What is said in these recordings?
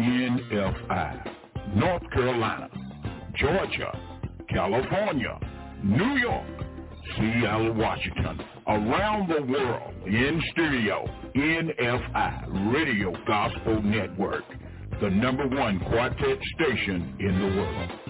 NFI. North Carolina, Georgia, California, New York, Seattle, Washington, around the world, in studio, NFI, Radio Gospel Network, the number one quartet station in the world.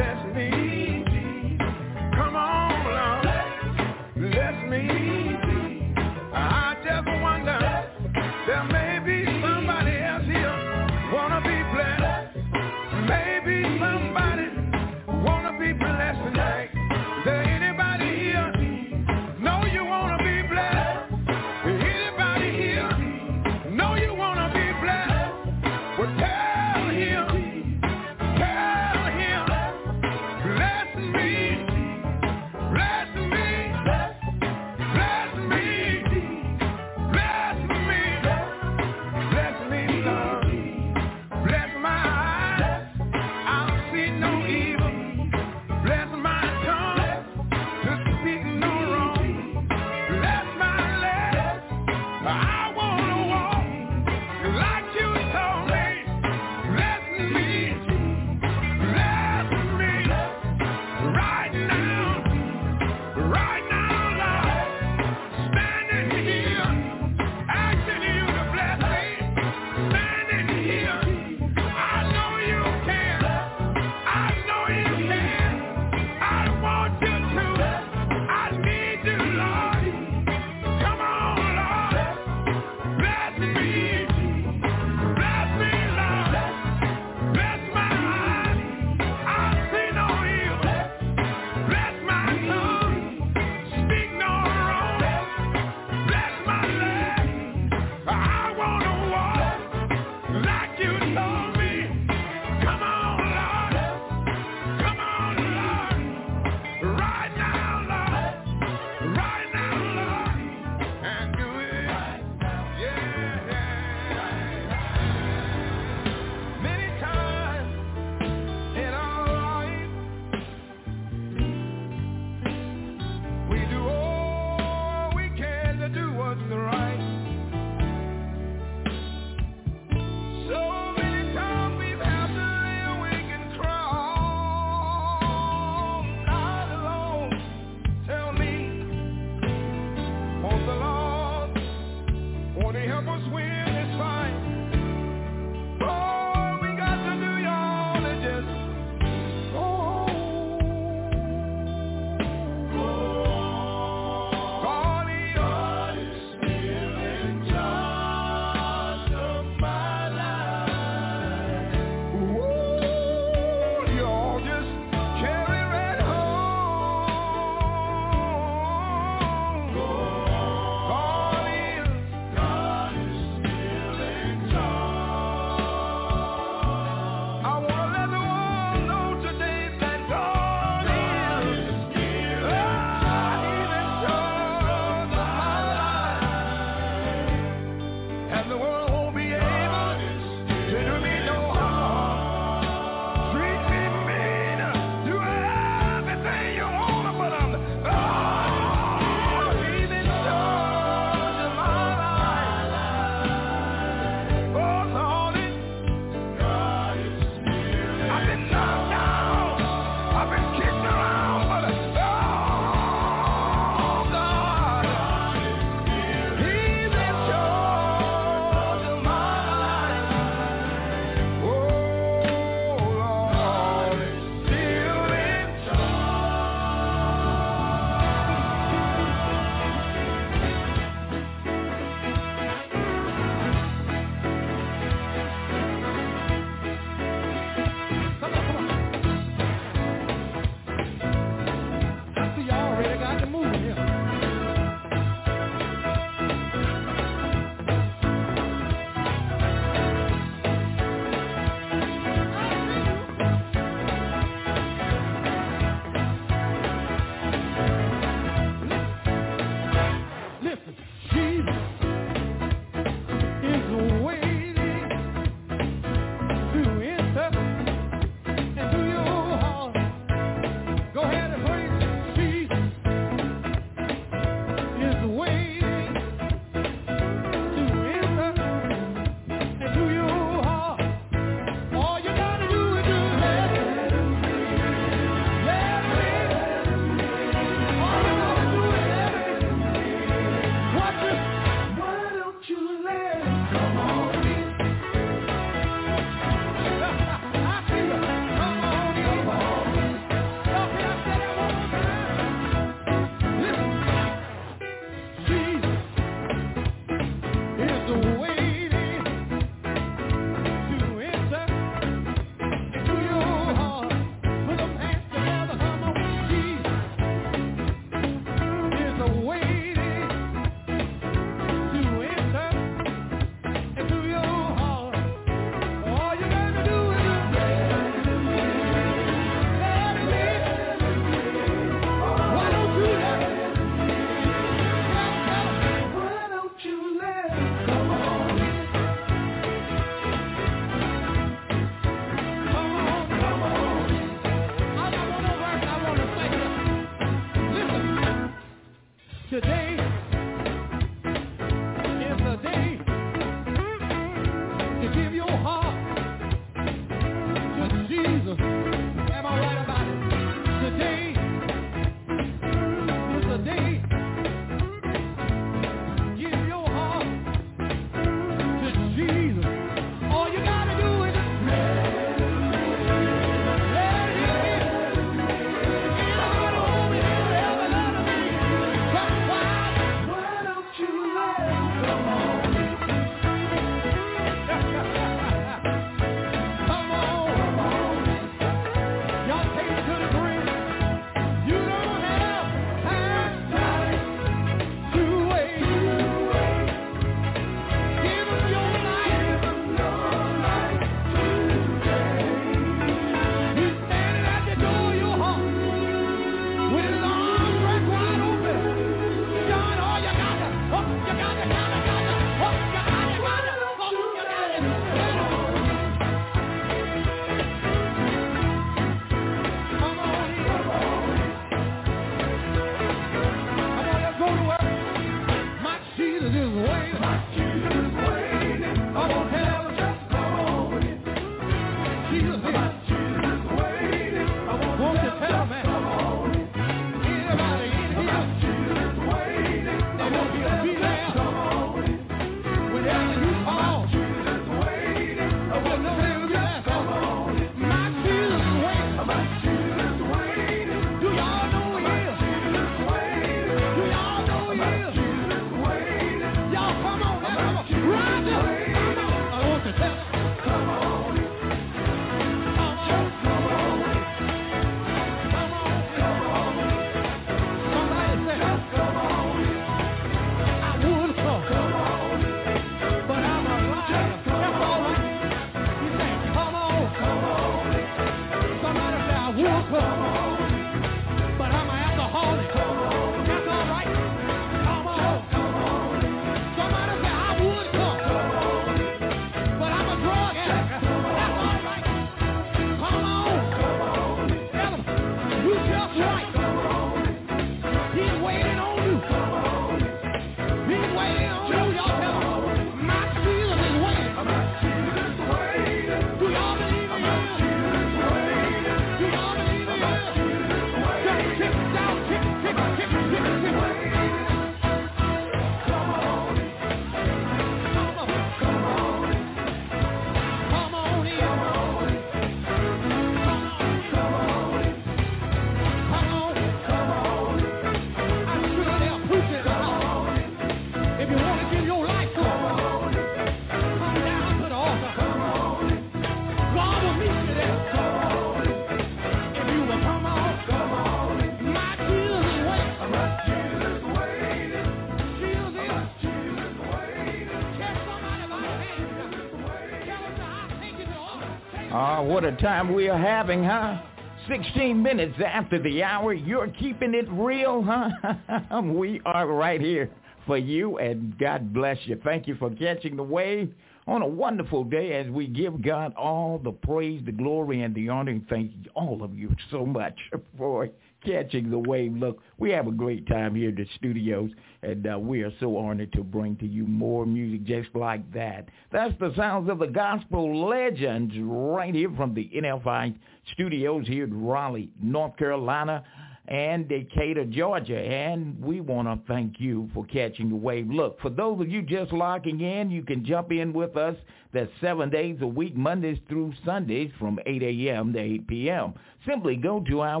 Time we are having, huh? 16 minutes after the hour, you're keeping it real, huh? we are right here for you, and God bless you. Thank you for catching the wave on a wonderful day as we give God all the praise, the glory, and the honor. thank all of you so much for catching the wave. Look, we have a great time here at the studios, and uh, we are so honored to bring to you more music just like that. That's the sounds of the gospel legends right here from the NFI studios here in Raleigh, North Carolina and Decatur, Georgia. And we want to thank you for catching the wave. Look, for those of you just locking in, you can jump in with us. That's seven days a week, Mondays through Sundays from 8 a.m. to 8 p.m. Simply go to our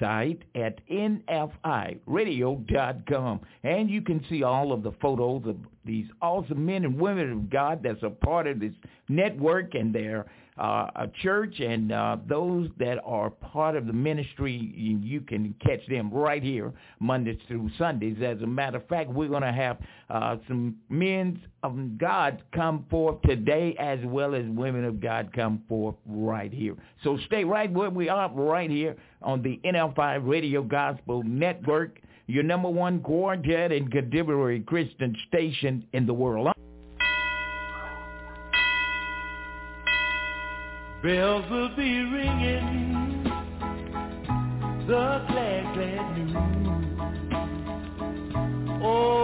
website at nfiradio.com and you can see all of the photos of these awesome men and women of God that's a part of this network and their uh, a church and uh, those that are part of the ministry, you can catch them right here Mondays through Sundays. As a matter of fact, we're going to have uh, some men of God come forth today as well as women of God come forth right here. So stay right where we are right here on the NFI Radio Gospel Network, your number one quartet and contemporary Christian station in the world. Bells will be ringing the glad, glad news. Oh,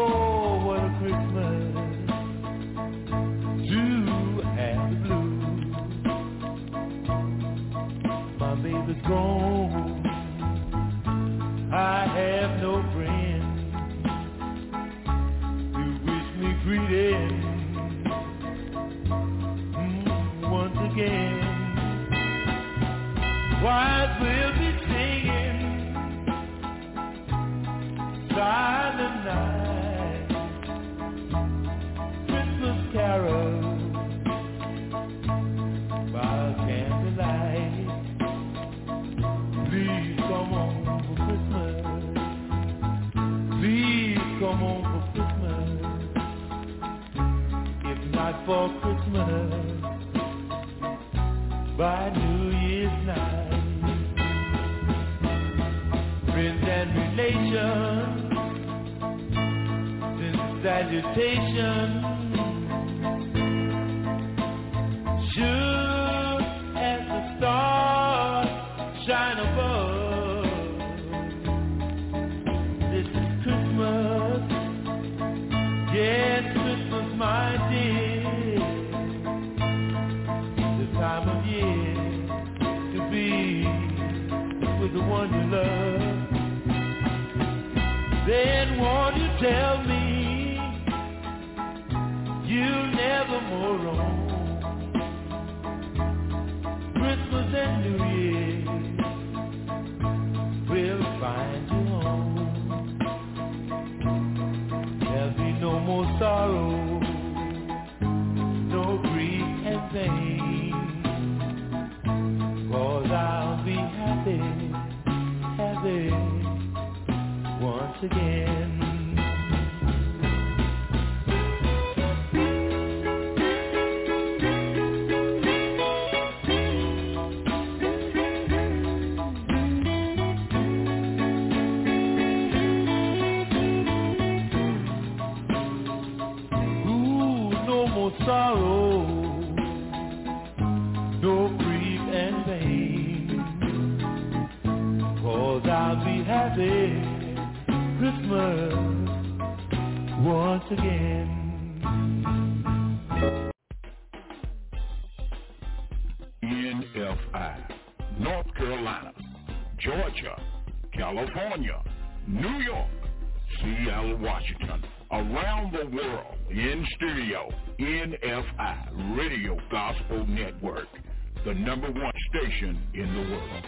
for Christmas, by New Year's night. Friends and relations, since salutation, again. In studio, NFI, Radio Gospel Network, the number one station in the world.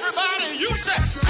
Thinking right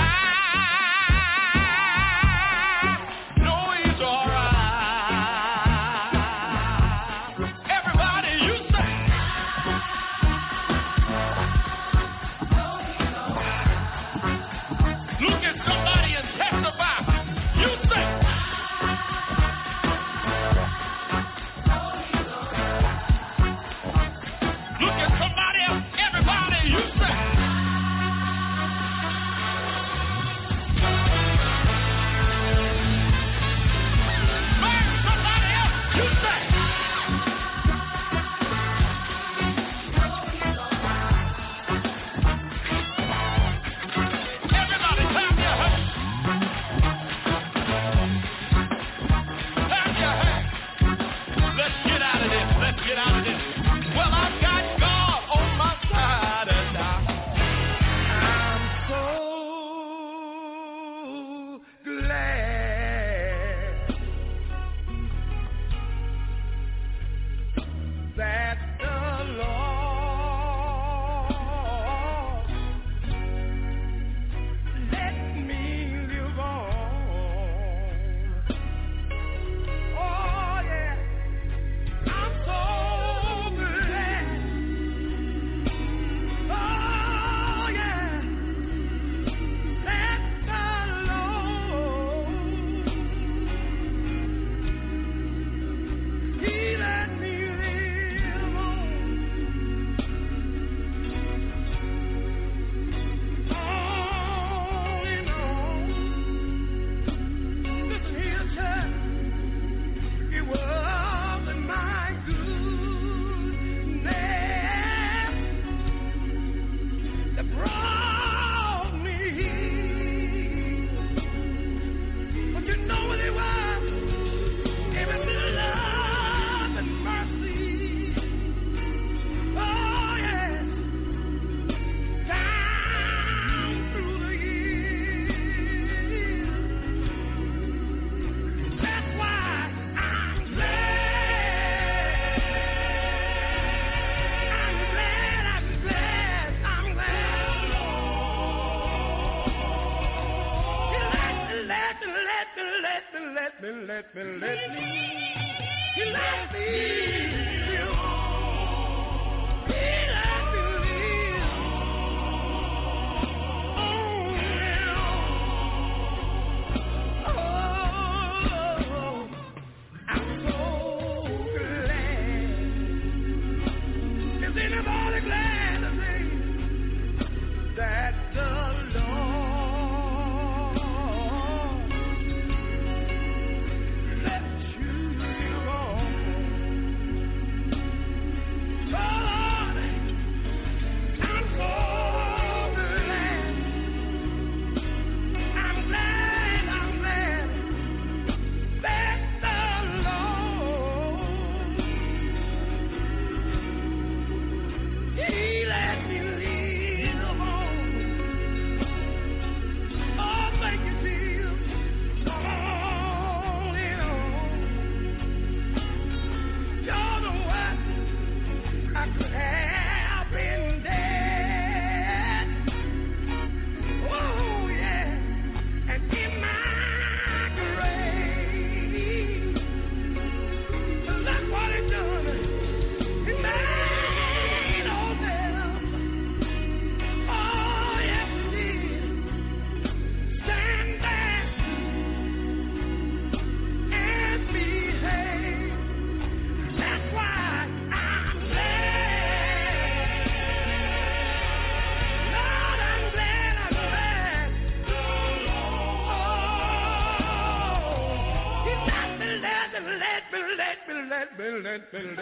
now. Oh,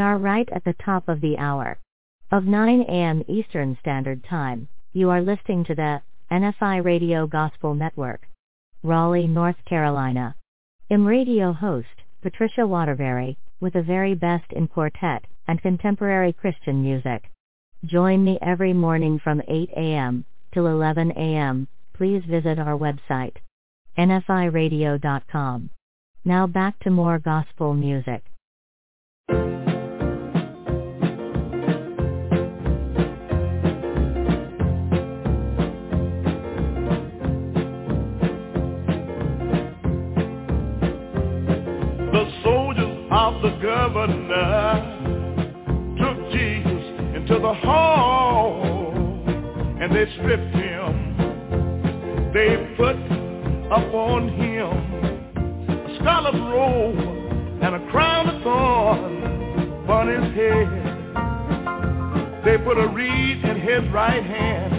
are right at the top of the hour of 9 a.m. Eastern Standard Time. You are listening to the NFI Radio Gospel Network, Raleigh, North Carolina. I'm radio host Patricia Waterberry with the very best in quartet and contemporary Christian music. Join me every morning from 8 a.m. till 11 a.m. Please visit our website, nfiradio.com. Now back to more gospel music. of the governor took Jesus into the hall and they stripped him. They put upon him a scarlet robe and a crown of thorns on his head. They put a reed in his right hand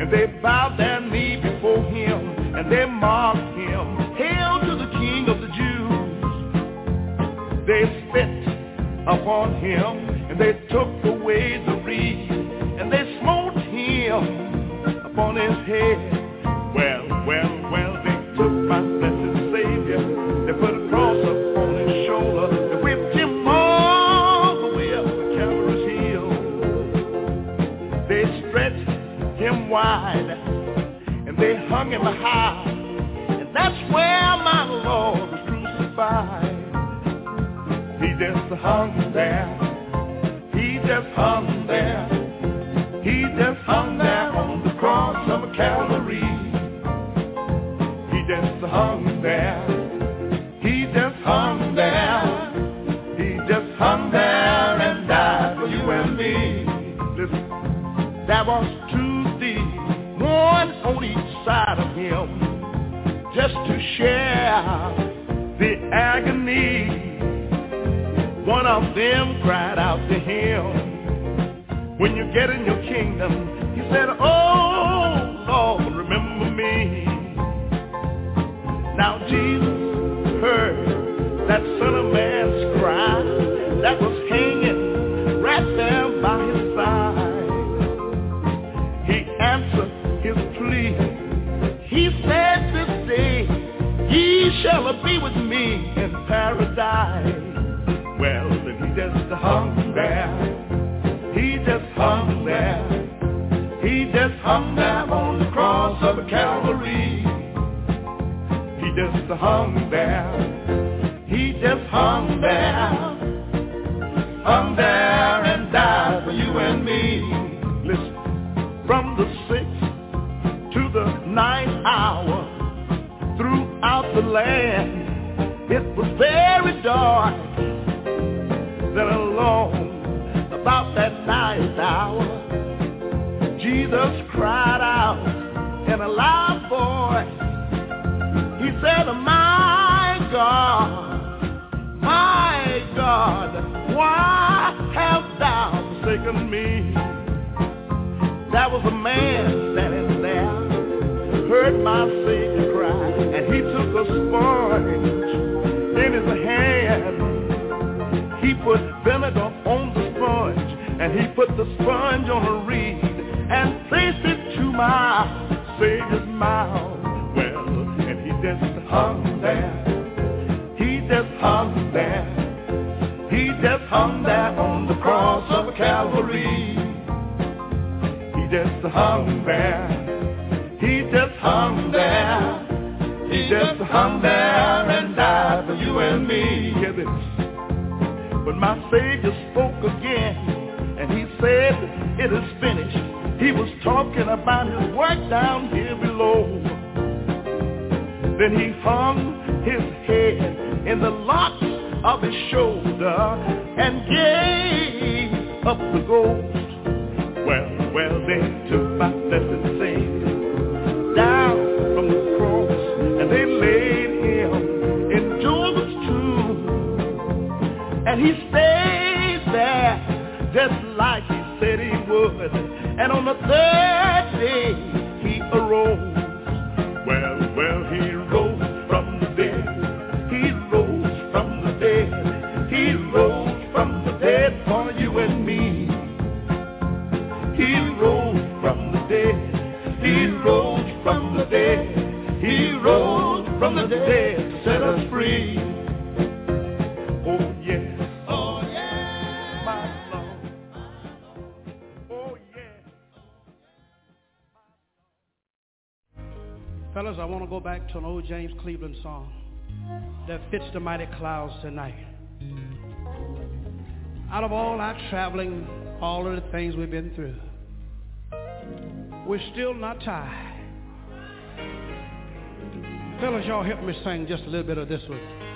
and they bowed their knee before him and they mocked him. Hail to the they spit upon him and they took the. song that fits the mighty clouds tonight. Out of all our traveling, all of the things we've been through, we're still not tired. Fellas, y'all help me sing just a little bit of this one.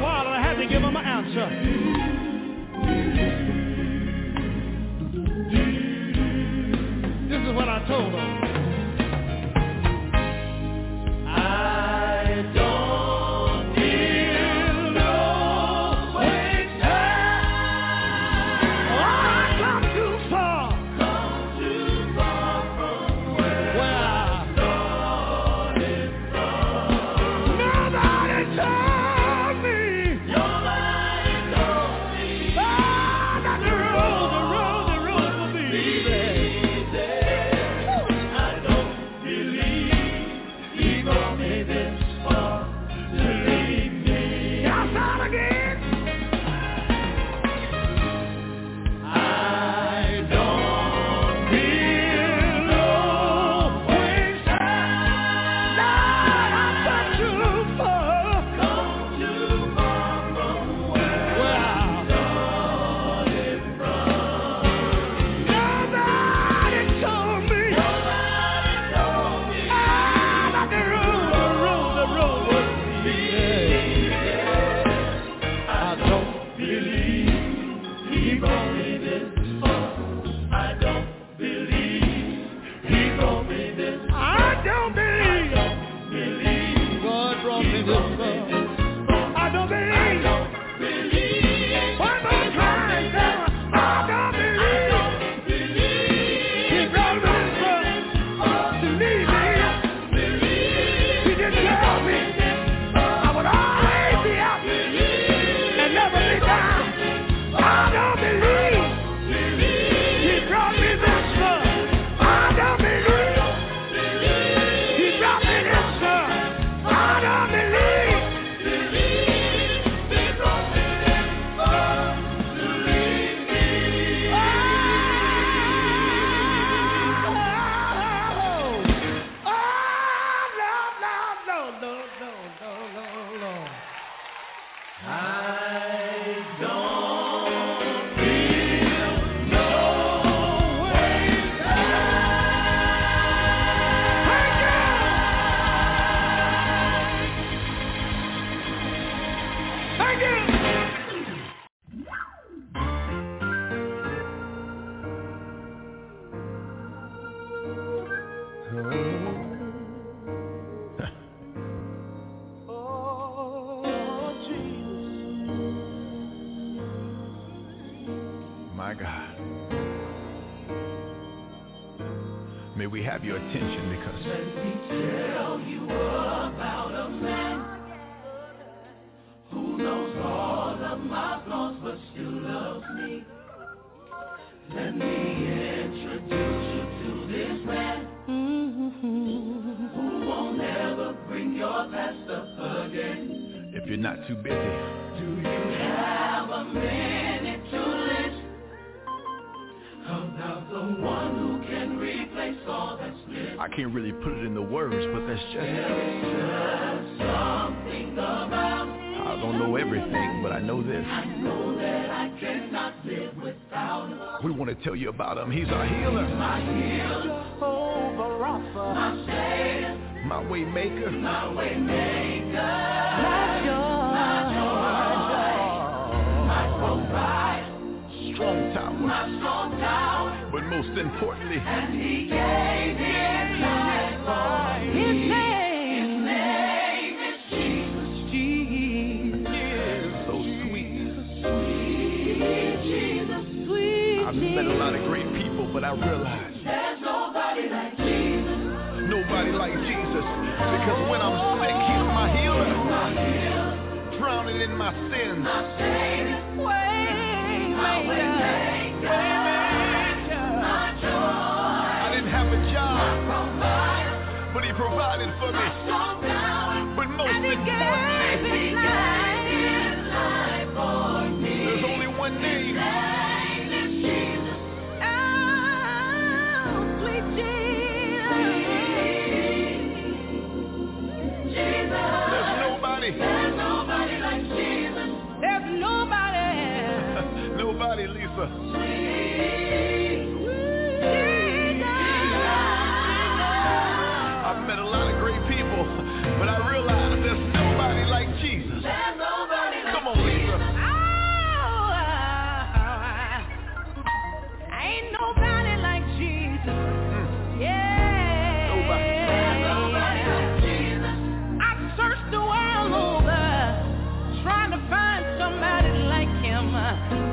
while and I had to give him an answer. tell you about him. He's our healer. My healer. Jehovah Rapha. My savior. My way maker. My way maker. My joy. My joy. My provider. Strong tower. My strong tower. But most importantly. And he gave his life for me. I realize there's nobody like Jesus. Nobody like Jesus. Because when I'm sick, he's my healer. Drowning in my sins. Way, way, way, provided for me. But most importantly,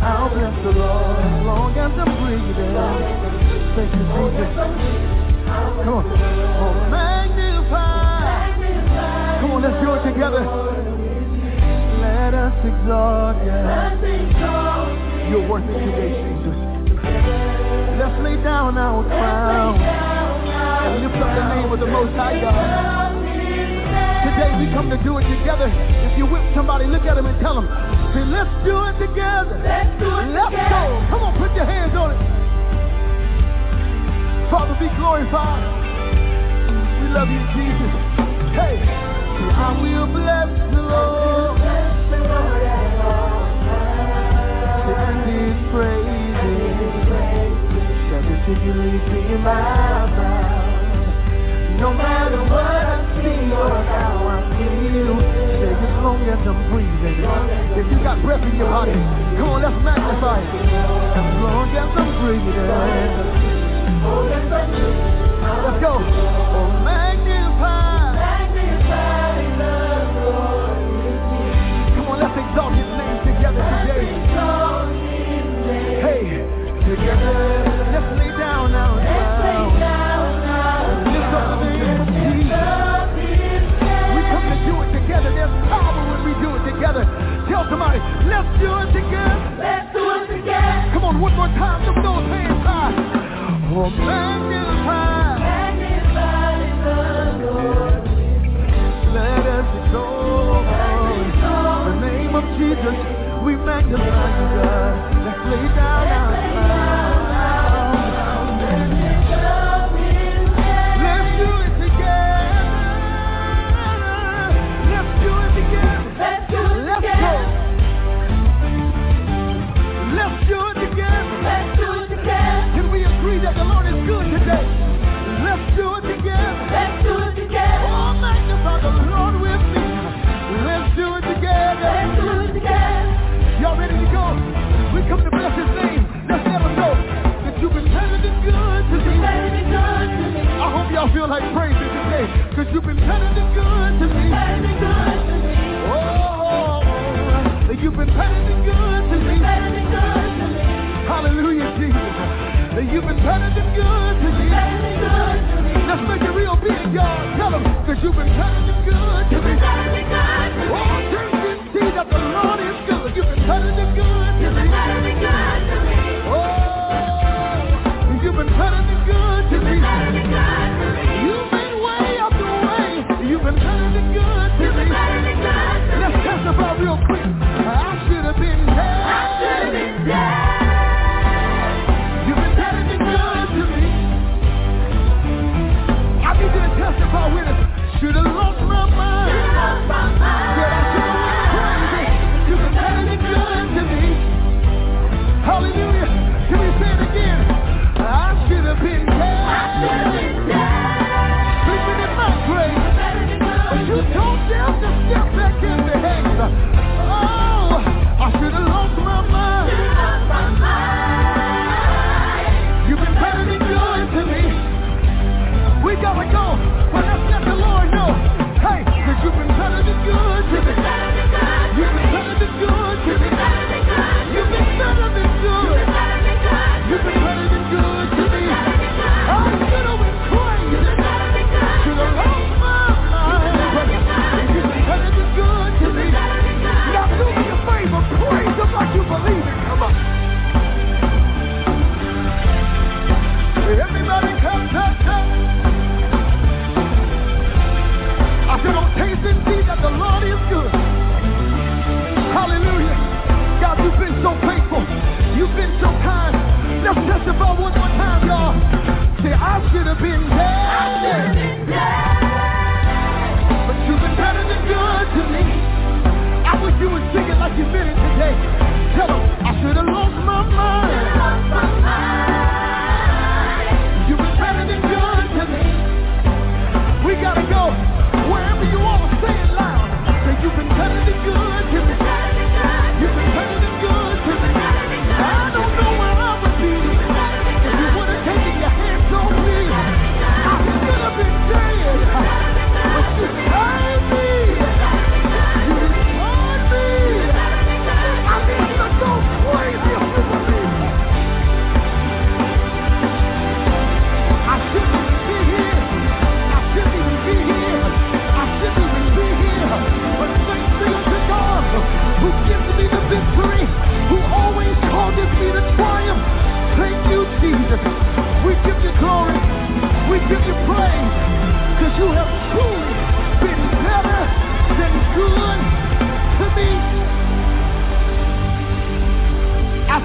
I'll bless the Lord as long as I'm breathing. Thank you, Jesus. Come on. Oh, magnify. Come on, let's do it together. Let us exalt you. You're worth it today, Jesus. Let's lay down our crown and lift up the name of the Most High God. Today we come to do it together. If you whip somebody, look at them and tell them, say, let's do it together. Let's do it let's go. Come on, put your hands on it. Father, be glorified. We love you, Jesus. Hey, I will bless the Lord. And his praises shall continually be in my mouth. No matter what I see or how I feel, say as long as I'm breathing. If you got breath in your body, come on, let's magnify it. As long as I'm breathing. Let's go. Oh, magnify. magnify the Lord Jesus. Come on, let's exalt his name together today. Hey, together. together. Tell somebody, let's do it again. Let's do it again. Come on, one more time. Lift those hands high. Oh, magnify. Magnify the Lord. Let us exalt the name of Jesus. We magnify you, God. Let's lay down let's our lives. Feel like praising today, cause you've been better than good to me. Treating me good to me. Oh, you've been better than good to me. Treating me good to me. Hallelujah, Jesus. You've been better than good to me. Treating me good to me. Let's make it real big, y'all. Tell them, cause you've been better than good to me. Treating me good to me. Oh, church can see that the Lord is good. You've been better than good to me. Treating me good to me. Oh, you've been better than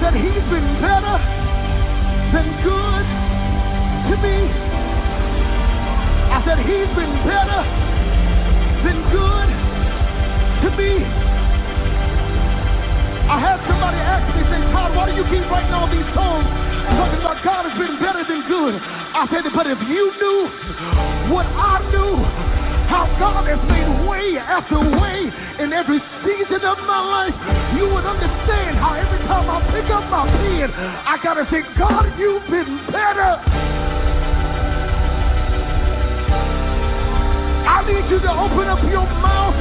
that he's been better than good to me. I said he's been better than good to me. I had somebody ask me, say, Todd, why do you keep writing all these songs talking about God has been better than good? I said, but if you knew what I knew, how God has made way after way in every season of my life, you would understand how every time I pick up my pen, I gotta say, God, you've been better. I need you to open up your mouth.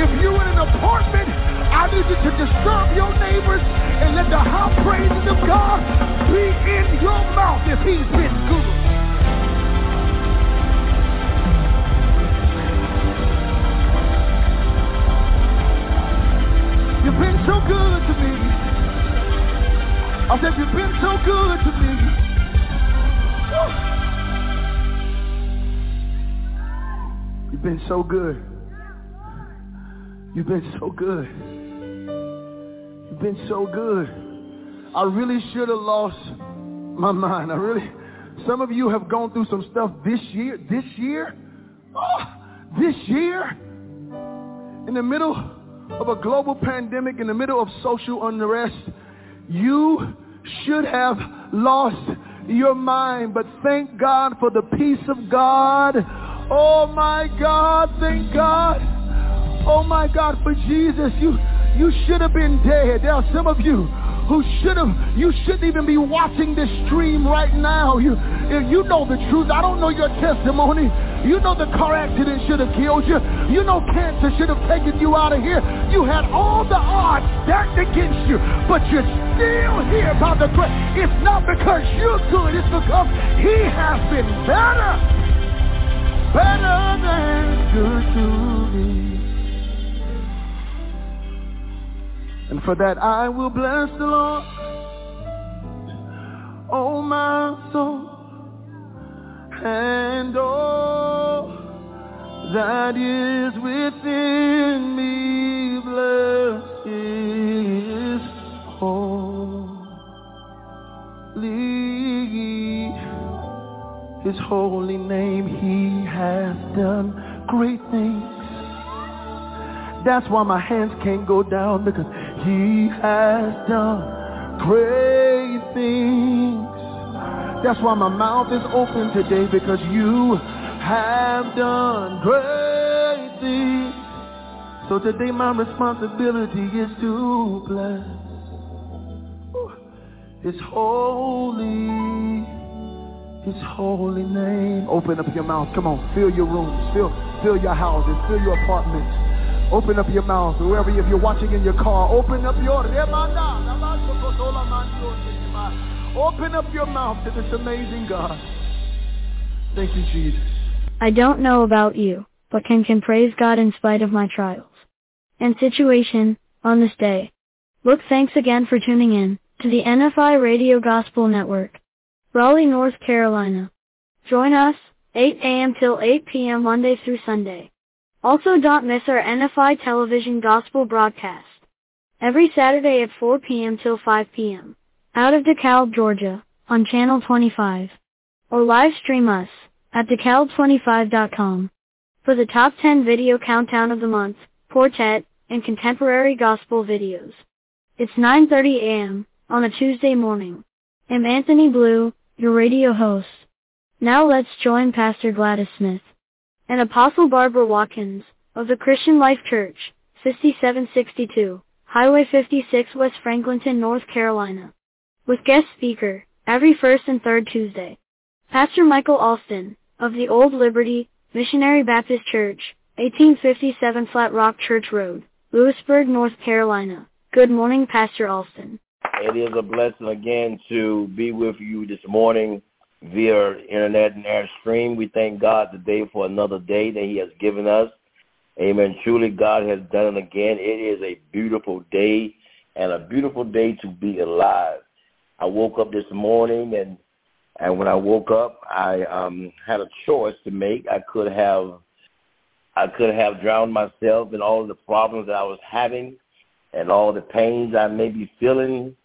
If you're in an apartment, I need you to disturb your neighbors and let the high praises of God be in your mouth if he's been good. You've been so good to me. I said, you've been so good to me. You've been so good. You've been so good. You've been so good. I really should have lost my mind. I really, some of you have gone through some stuff this year, this year, oh, this year, in the middle of a global pandemic, in the middle of social unrest. You should have lost your mind, but thank God for the peace of God. Oh my God, thank God. Oh my God, for Jesus, you you should have been dead. There are some of you who should have, you shouldn't even be watching this stream right now. You, you know the truth. I don't know your testimony. You know the car accident should have killed you. You know cancer should have taken you out of here. You had all the odds stacked against you, but you're still here by the grace. It's not because you're good. It's because he has been better, better than good to me. And for that I will bless the Lord. Oh my soul and all that is within me bless his holy his holy name he has done great things that's why my hands can't go down because he has done great things. That's why my mouth is open today because you have done great things. So today my responsibility is to bless his holy, his holy name. Open up your mouth. Come on, fill your rooms, fill, fill your houses, fill your apartments. Open up your mouth. Whoever, if you're watching in your car, open up your Open up your mouth to this amazing God. Thank you, Jesus. I don't know about you, but can can praise God in spite of my trials and situation on this day. Look, thanks again for tuning in to the NFI Radio Gospel Network, Raleigh, North Carolina. Join us 8 a.m. till 8 p.m. Monday through Sunday. Also don't miss our NFI television gospel broadcast. Every Saturday at 4 p.m. till 5 p.m. Out of DeKalb, Georgia, on Channel 25. Or live stream us at DeKalb25.com. For the top 10 video countdown of the month, quartet, and contemporary gospel videos. It's 9.30 a.m. on a Tuesday morning. I'm Anthony Blue, your radio host. Now let's join Pastor Gladys Smith and Apostle Barbara Watkins of the Christian Life Church, 5762, Highway 56 West Franklinton, North Carolina. With guest speaker, every first and third Tuesday. Pastor Michael Alston, of the Old Liberty Missionary Baptist Church, 1857 Flat Rock Church Road, Louisburg, North Carolina. Good morning, Pastor Alston. It is a blessing again to be with you this morning via internet and air stream. We thank God today for another day that he has given us. Amen. Truly, God has done it again. It is a beautiful day and a beautiful day to be alive. I woke up this morning and and when I woke up, I um had a choice to make. I could have I could have drowned myself in all the problems that I was having and all the pains I may be feeling.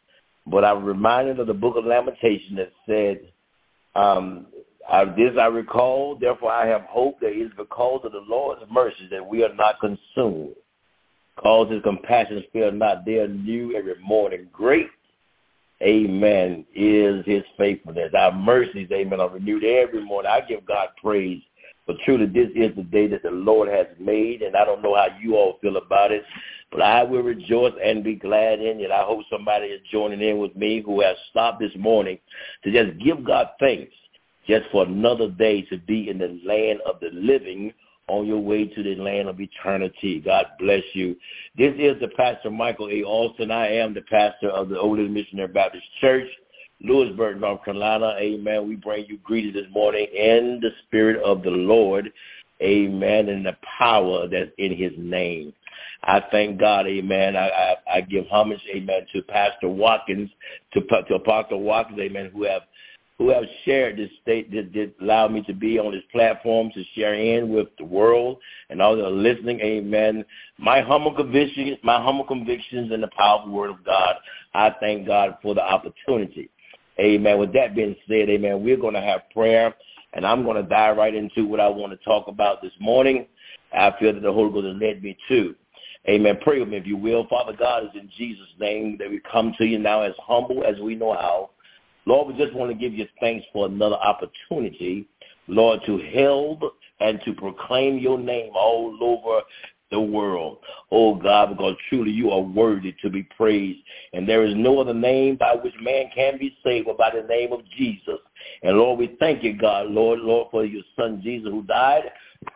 But I'm reminded of the book of Lamentation that said, um, uh, this I recall, therefore I have hope that it is because of the Lord's mercy that we are not consumed. Cause his compassions fail not. They are new every morning. Great, amen, is his faithfulness. Our mercies, amen, are renewed every morning. I give God praise But truly, this is the day that the Lord has made, and I don't know how you all feel about it, but I will rejoice and be glad in it. I hope somebody is joining in with me who has stopped this morning to just give God thanks just for another day to be in the land of the living on your way to the land of eternity. God bless you. This is the Pastor Michael A. Alston. I am the pastor of the Old Missionary Baptist Church, Louisburg, North Carolina. Amen. We bring you greetings this morning in the spirit of the Lord. Amen. And the power that's in his name. I thank God, amen. I, I, I give homage, amen, to Pastor Watkins, to, to Apostle Watkins, amen, who have who have shared this state that, that allowed me to be on this platform to share in with the world and all that are listening. Amen. My humble convictions, my humble convictions in the powerful word of God. I thank God for the opportunity. Amen. With that being said, amen, we're going to have prayer and I'm going to dive right into what I want to talk about this morning. I feel that the Holy Ghost has led me to. Amen. Pray with me if you will. Father God, is in Jesus' name that we come to you now as humble as we know how Lord, we just want to give you thanks for another opportunity, Lord, to help and to proclaim your name all over the world. Oh God, because truly you are worthy to be praised. And there is no other name by which man can be saved but by the name of Jesus. And Lord, we thank you, God, Lord, Lord, for your son Jesus who died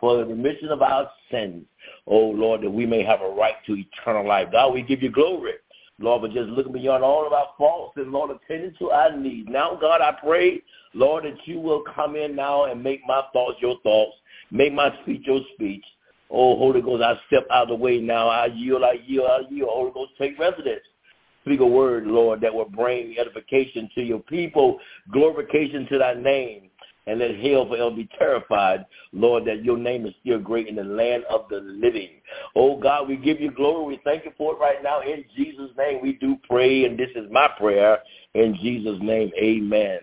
for the remission of our sins. Oh Lord, that we may have a right to eternal life. God, we give you glory. Lord, but just looking beyond all of our faults and, Lord, attending to our needs. Now, God, I pray, Lord, that you will come in now and make my thoughts your thoughts, make my speech your speech. Oh, Holy Ghost, I step out of the way now. I yield, I yield, I yield. Holy Ghost, take residence. Speak a word, Lord, that will bring edification to your people, glorification to thy name and let hell forever be terrified, Lord, that your name is still great in the land of the living. Oh God, we give you glory. We thank you for it right now. In Jesus' name we do pray, and this is my prayer. In Jesus' name, amen.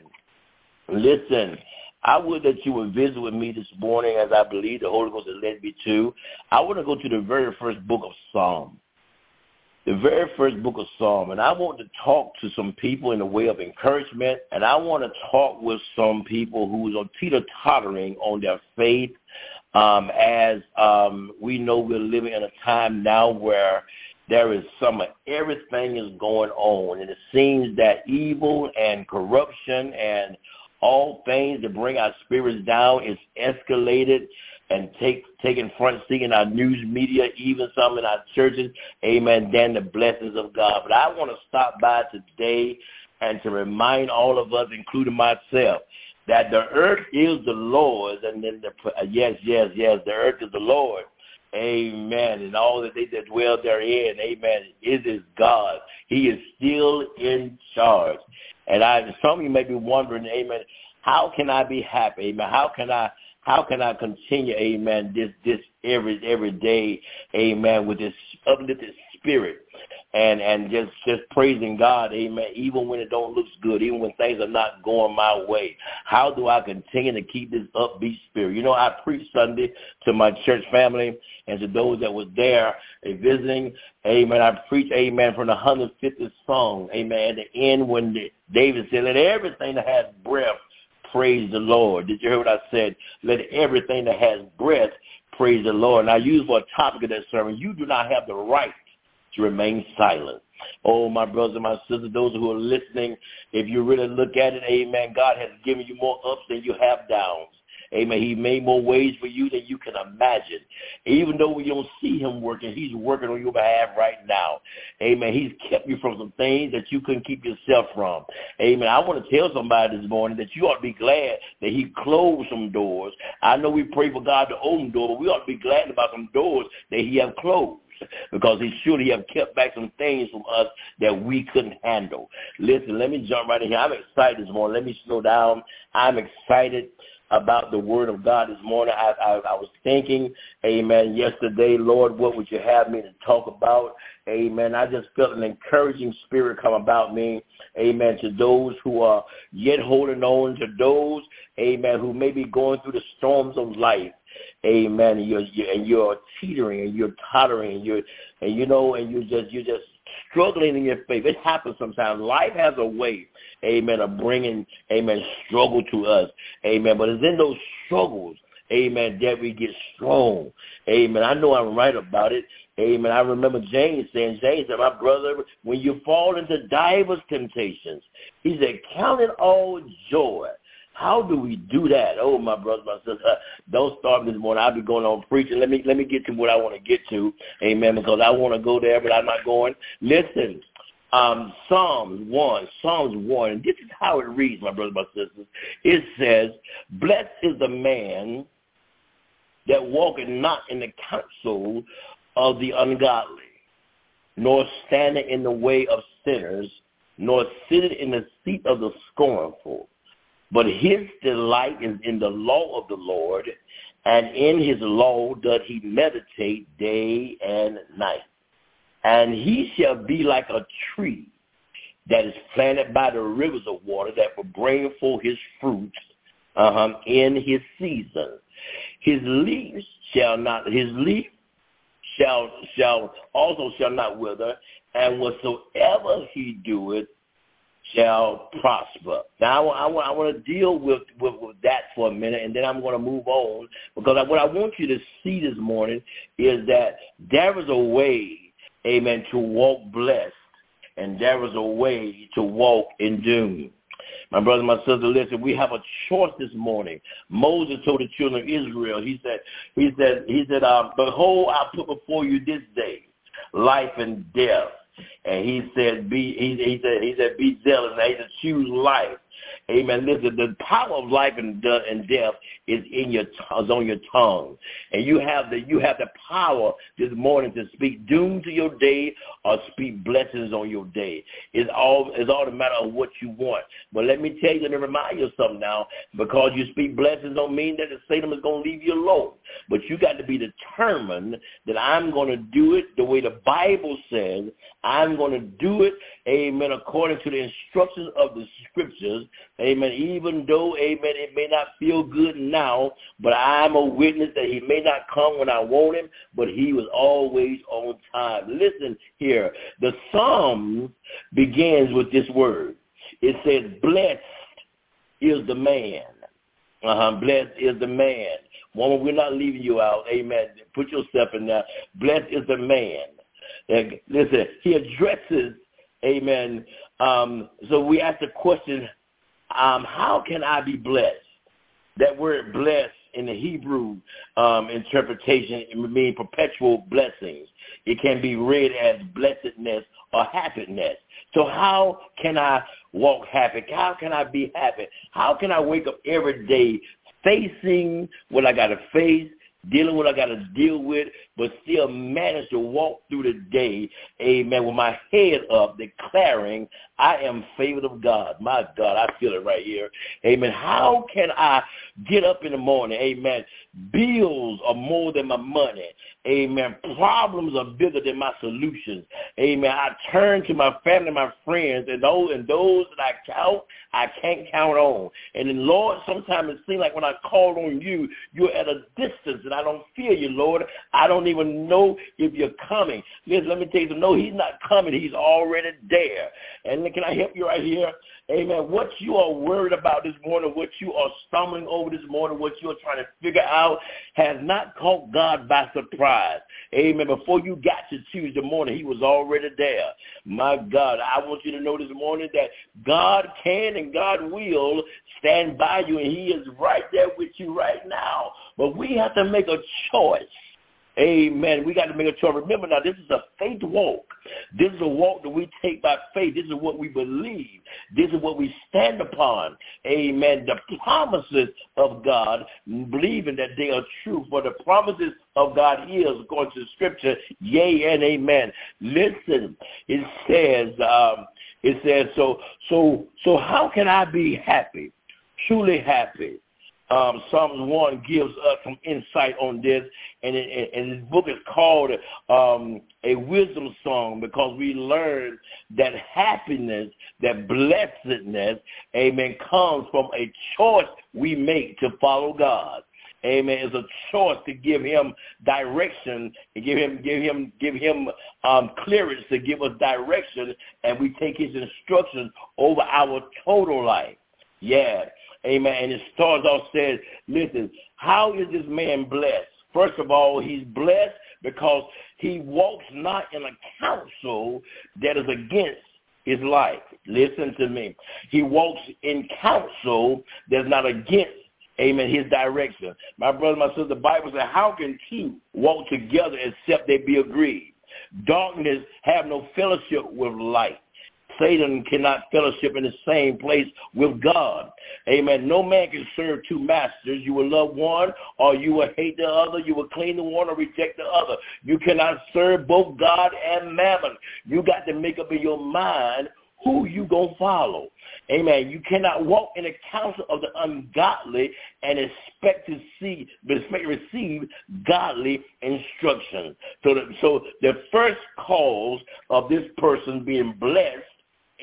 Listen, I would that you would visit with me this morning as I believe the Holy Ghost has led me to. I want to go to the very first book of Psalm. The very first book of Psalm, and I want to talk to some people in the way of encouragement, and I want to talk with some people who are teeter-tottering on their faith, um, as um, we know we're living in a time now where there is some everything is going on, and it seems that evil and corruption and all things that bring our spirits down is escalated and take taking front seat in our news media, even some in our churches. Amen. Then the blessings of God. But I want to stop by today and to remind all of us, including myself, that the earth is the Lord's, and then the yes, yes, yes, the earth is the Lord. Amen. And all that they that dwell therein, amen, it is God. He is still in charge. And I some of you may be wondering, amen, how can I be happy? Amen. How can I how can I continue, amen, this this every every day, amen, with this uplifted spirit and and just just praising God, amen, even when it don't look good, even when things are not going my way. How do I continue to keep this upbeat spirit? You know, I preached Sunday to my church family and to those that was there visiting, amen. I preached, amen, from the 150th song, amen, at the end when the, David said, let everything that has breath praise the Lord. Did you hear what I said? Let everything that has breath praise the Lord. And I use for a topic of that sermon, you do not have the right to remain silent. Oh, my brothers and my sisters, those who are listening, if you really look at it, amen, God has given you more ups than you have downs. Amen. He made more ways for you than you can imagine. Even though we don't see him working, he's working on your behalf right now. Amen. He's kept you from some things that you couldn't keep yourself from. Amen. I want to tell somebody this morning that you ought to be glad that he closed some doors. I know we pray for God to open doors, but we ought to be glad about some doors that he have closed because he surely have kept back some things from us that we couldn't handle. Listen, let me jump right in here. I'm excited this morning. Let me slow down. I'm excited about the word of God this morning. I, I, I was thinking, amen, yesterday, Lord, what would you have me to talk about? Amen. I just felt an encouraging spirit come about me. Amen. To those who are yet holding on, to those, amen, who may be going through the storms of life. Amen. And you're, you're and you're teetering and you're tottering and you're and you know and you're just you're just struggling in your faith. It happens sometimes. Life has a way amen, of bringing, amen, struggle to us, amen. But it's in those struggles, amen, that we get strong. Amen. I know I'm right about it. Amen. I remember James saying, James said, my brother, when you fall into divers temptations, he said, count it all joy. How do we do that? Oh, my brother, my sister, don't start this morning. I'll be going on preaching. Let me let me get to what I want to get to, amen. Because I want to go there, but I'm not going. Listen, um, Psalms one, Psalms one. And this is how it reads, my brothers, my sisters. It says, "Blessed is the man that walketh not in the counsel of the ungodly, nor standeth in the way of sinners, nor sitteth in the seat of the scornful." But his delight is in the law of the Lord, and in his law doth he meditate day and night. And he shall be like a tree that is planted by the rivers of water that will bring forth his fruits uh-huh, in his season. His leaves shall not, his leaf shall, shall also shall not wither, and whatsoever he doeth shall prosper. Now, I, I, I want to deal with, with, with that for a minute, and then I'm going to move on because I, what I want you to see this morning is that there is a way, amen, to walk blessed, and there is a way to walk in doom. My brother, my sister, listen, we have a choice this morning. Moses told the children of Israel, he said, he said, he said, um, behold, I put before you this day life and death, and he said, be he, he said he said be zealous. Now he said choose life. Amen. Listen, the power of life and, and death is in your is on your tongue, and you have the you have the power this morning to speak doom to your day or speak blessings on your day. It's all it's all a matter of what you want. But let me tell you, me remind you something now. Because you speak blessings don't mean that the Satan is going to leave you alone. But you got to be determined that I'm going to do it the way the Bible says. I'm going to do it, amen, according to the instructions of the scriptures. Amen. Even though, amen, it may not feel good now, but I'm a witness that he may not come when I want him, but he was always on time. Listen here. The Psalm begins with this word. It says, blessed is the man. Uh-huh. Blessed is the man. Woman, we're not leaving you out. Amen. Put yourself in there. Blessed is the man. Listen, he addresses, amen. Um, so we ask the question, um, how can I be blessed? That word blessed in the Hebrew um, interpretation means perpetual blessings. It can be read as blessedness or happiness. So how can I walk happy? How can I be happy? How can I wake up every day facing what I got to face, dealing with what I got to deal with, but still manage to walk through the day, amen, with my head up, declaring I am favored of God. My God, I feel it right here. Amen. How can I get up in the morning? Amen. Bills are more than my money. Amen. Problems are bigger than my solutions. Amen. I turn to my family, my friends, and those and those that I count, I can't count on. And then Lord, sometimes it seems like when I call on you, you're at a distance and I don't feel you, Lord. I don't even know if you're coming. Listen, let me tell you, no, he's not coming. He's already there. And can I help you right here? Amen. What you are worried about this morning, what you are stumbling over this morning, what you are trying to figure out has not caught God by surprise. Amen. Before you got to Tuesday morning, he was already there. My God, I want you to know this morning that God can and God will stand by you, and he is right there with you right now. But we have to make a choice Amen. We got to make a choice. Remember now, this is a faith walk. This is a walk that we take by faith. This is what we believe. This is what we stand upon. Amen. The promises of God, believing that they are true. For the promises of God is, according to the Scripture, yea and amen. Listen, it says, um, it says, so, so, so how can I be happy? Truly happy um, Psalms 1 gives us some insight on this, and, it, and this book is called um, a wisdom song because we learn that happiness, that blessedness, amen, comes from a choice we make to follow God. Amen. It's a choice to give him direction and give him give him give him um, clearance to give us direction, and we take his instructions over our total life. Yeah. Amen. And it starts off says, listen, how is this man blessed? First of all, he's blessed because he walks not in a counsel that is against his life. Listen to me. He walks in counsel that's not against amen, his direction. My brother, my sister, the Bible says, how can two walk together except they be agreed? Darkness have no fellowship with light. Satan cannot fellowship in the same place with God. Amen. No man can serve two masters. You will love one or you will hate the other. You will cling the one or reject the other. You cannot serve both God and mammon. You got to make up in your mind who you gonna follow. Amen. You cannot walk in the counsel of the ungodly and expect to see, expect to receive godly instruction. So, the, so the first cause of this person being blessed,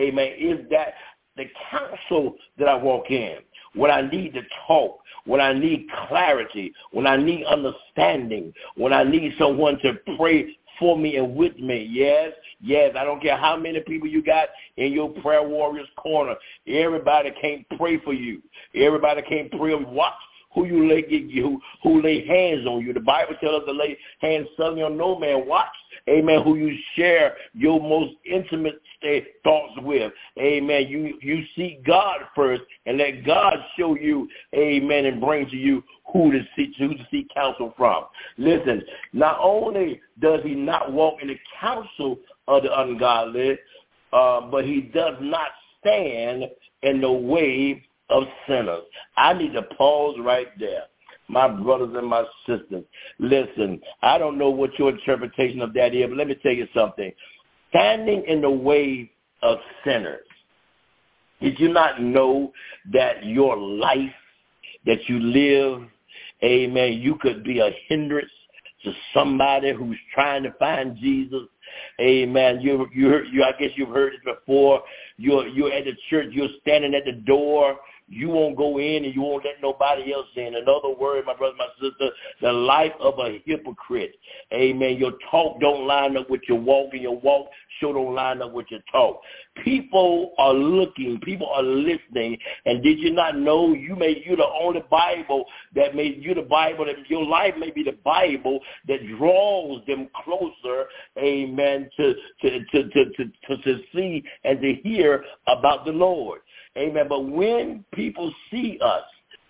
amen, is that the counsel that I walk in, when I need to talk, when I need clarity, when I need understanding, when I need someone to pray for me and with me. Yes, yes. I don't care how many people you got in your prayer warriors corner. Everybody can't pray for you. Everybody can't pray. Watch who you lay who, who lay hands on you. The Bible tells us to lay hands suddenly on no man. Watch, amen, who you share your most intimate thoughts with. Amen. You you seek God first and let God show you, amen, and bring to you who to seek who to seek counsel from. Listen, not only does he not walk in the counsel of the ungodly, uh, but he does not stand in the way of sinners. I need to pause right there. My brothers and my sisters, listen, I don't know what your interpretation of that is, but let me tell you something. Standing in the way of sinners. Did you not know that your life that you live, amen, you could be a hindrance to somebody who's trying to find Jesus? Amen. You you you I guess you've heard it before. You're you're at the church, you're standing at the door, you won't go in and you won't let nobody else in. In other words, my brother, my sister, the life of a hypocrite. Amen. Your talk don't line up with your walk, and your walk sure don't line up with your talk. People are looking, people are listening, and did you not know you may you the only Bible that made you the Bible that your life may be the Bible that draws them closer, amen, to to to to, to, to see and to hear about the Lord. Amen. But when people see us,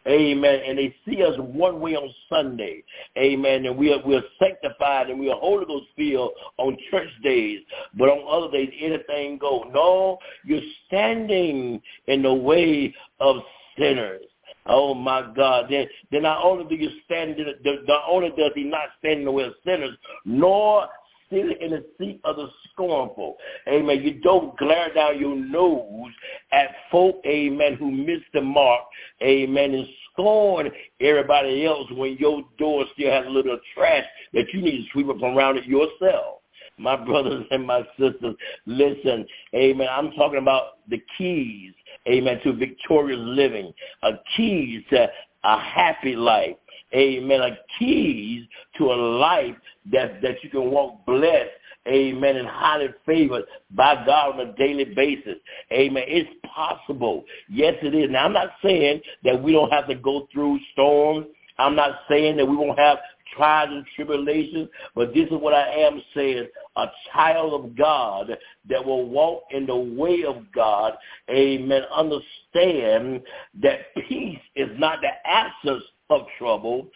Amen. And they see us one way on Sunday. Amen. And we are, we are sanctified and we are Holy Ghost filled on church days. But on other days, anything go. No, you're standing in the way of sinners. Oh my God! Then, then not only do you stand, not only does he not stand in the way of sinners, nor sit in the seat of the scornful. Amen. You don't glare down your nose at folk, amen, who miss the mark, amen, and scorn everybody else when your door still has a little trash that you need to sweep up around it yourself. My brothers and my sisters, listen, amen. I'm talking about the keys, amen, to victorious living, a keys to a happy life, amen, a keys to a life that, that you can walk blessed, amen, and highly favored by God on a daily basis. Amen. It's possible. Yes, it is. Now, I'm not saying that we don't have to go through storms. I'm not saying that we won't have trials and tribulations, but this is what I am saying. A child of God that will walk in the way of God, amen, understand that peace is not the absence of trouble.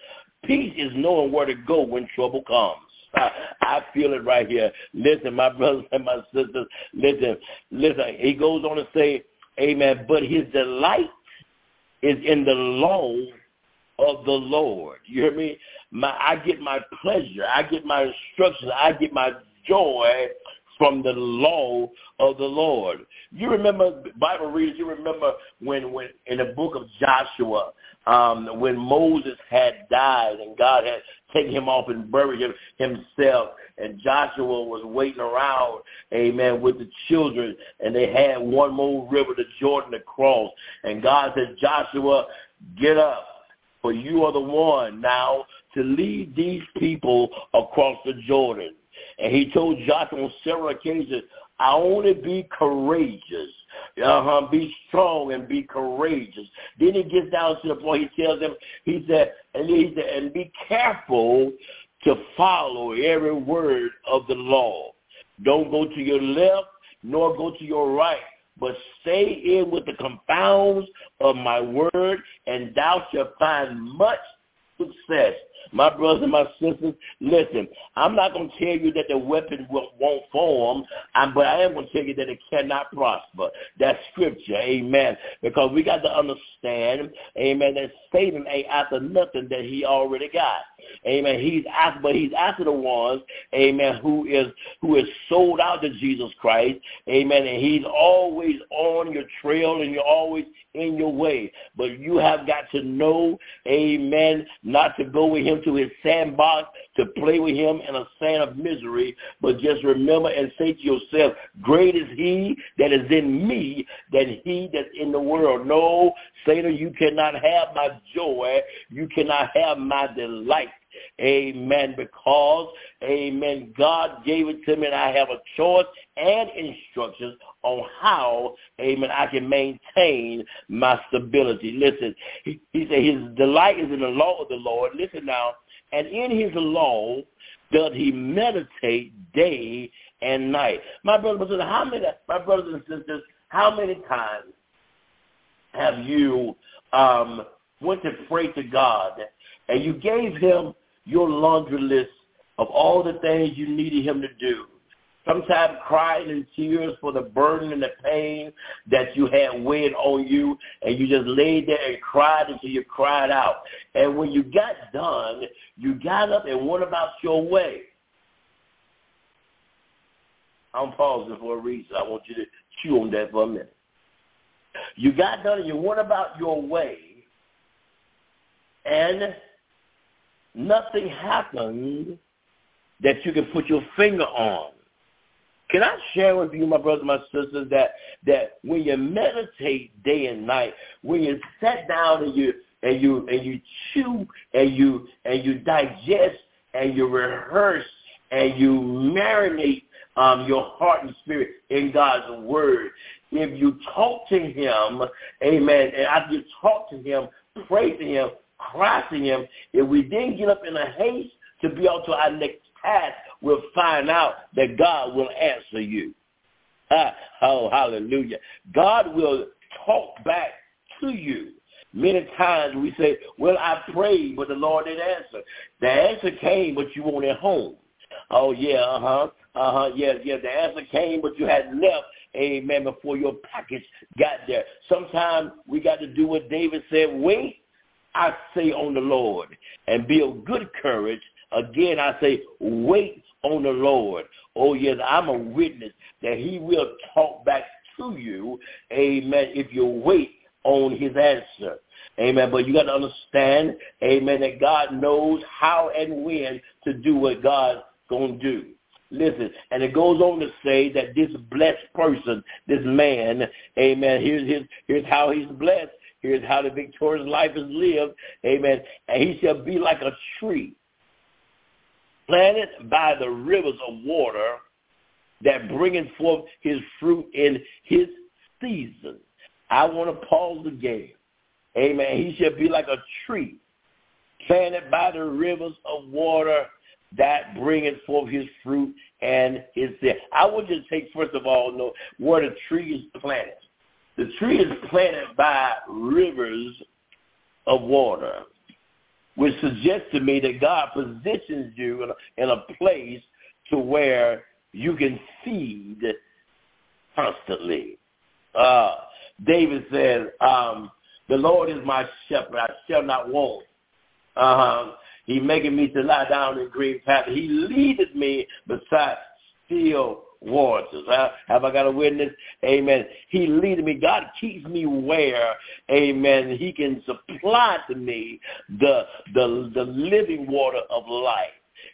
Peace is knowing where to go when trouble comes. I, I feel it right here. Listen, my brothers and my sisters, listen, listen. He goes on to say, amen, but his delight is in the law of the Lord. You hear me? My, I get my pleasure. I get my instructions. I get my joy from the law of the Lord. You remember, Bible readers, you remember when, when in the book of Joshua, um, when Moses had died and God had taken him off and buried him himself, and Joshua was waiting around, amen, with the children, and they had one more river, the Jordan, to cross. And God said, Joshua, get up, for you are the one now to lead these people across the Jordan. And he told Joshua on several occasions, I only be courageous Uh-huh. Be strong and be courageous. Then he gets down to the point he tells them, he said, and he said, and be careful to follow every word of the law. Don't go to your left nor go to your right, but stay in with the confounds of my word, and thou shalt find much success. My brothers and my sisters, listen, I'm not going to tell you that the weapon won't form, but I am going to tell you that it cannot prosper. That's scripture, amen. Because we got to understand, amen, that Satan ain't after nothing that he already got. Amen. He's after, but he's after the ones, amen, who is who is sold out to Jesus Christ, amen. And he's always on your trail, and you're always in your way. But you have got to know, amen, not to go with him to his sandbox, to play with him in a sand of misery, but just remember and say to yourself, great is he that is in me than he that's in the world. No, Satan, you cannot have my joy. You cannot have my delight. Amen. Because, amen, God gave it to me and I have a choice and instructions on how, amen, I can maintain my stability. Listen, he, he said his delight is in the law of the Lord. Listen now, and in his law does he meditate day and night. My brothers and sisters, how many, my brothers and sisters, how many times have you um, went to pray to God and you gave him your laundry list of all the things you needed him to do. Sometimes crying in tears for the burden and the pain that you had weighing on you, and you just laid there and cried until you cried out. And when you got done, you got up and went about your way. I'm pausing for a reason. I want you to chew on that for a minute. You got done and you went about your way, and nothing happened that you can put your finger on. Can I share with you, my brothers and my sisters, that that when you meditate day and night, when you sit down and you and you and you chew and you and you digest and you rehearse and you marinate um, your heart and spirit in God's word. If you talk to him, amen, and after you talk to him, pray to him, crossing him, if we didn't get up in a haste to be on to our next task, we'll find out that God will answer you. Ah, oh, hallelujah. God will talk back to you. Many times we say, well, I prayed, but the Lord didn't answer. The answer came, but you weren't at home. Oh, yeah, uh-huh. Uh-huh, yeah, yeah. The answer came, but you had left, amen, before your package got there. Sometimes we got to do what David said, wait I say on the Lord, and be of good courage. Again, I say, wait on the Lord. Oh, yes, I'm a witness that he will talk back to you, amen, if you wait on his answer. Amen. But you got to understand, amen, that God knows how and when to do what God's going to do. Listen, and it goes on to say that this blessed person, this man, amen, here's his, here's how he's blessed. Here's how the victorious life is lived. Amen. And he shall be like a tree planted by the rivers of water that bringeth forth his fruit in his season. I want to pause again. Amen. He shall be like a tree planted by the rivers of water that bringeth forth his fruit and his seed. I you to take, first of all, know where the tree is planted. The tree is planted by rivers of water, which suggests to me that God positions you in a, place to where you can feed constantly. Uh, David says, um, the Lord is my shepherd, I shall not want. Uh-huh. He making me to lie down in green pasture. He leadeth me beside still waters. Have I got a witness? Amen. He leads me. God keeps me where, amen, he can supply to me the, the, the living water of life.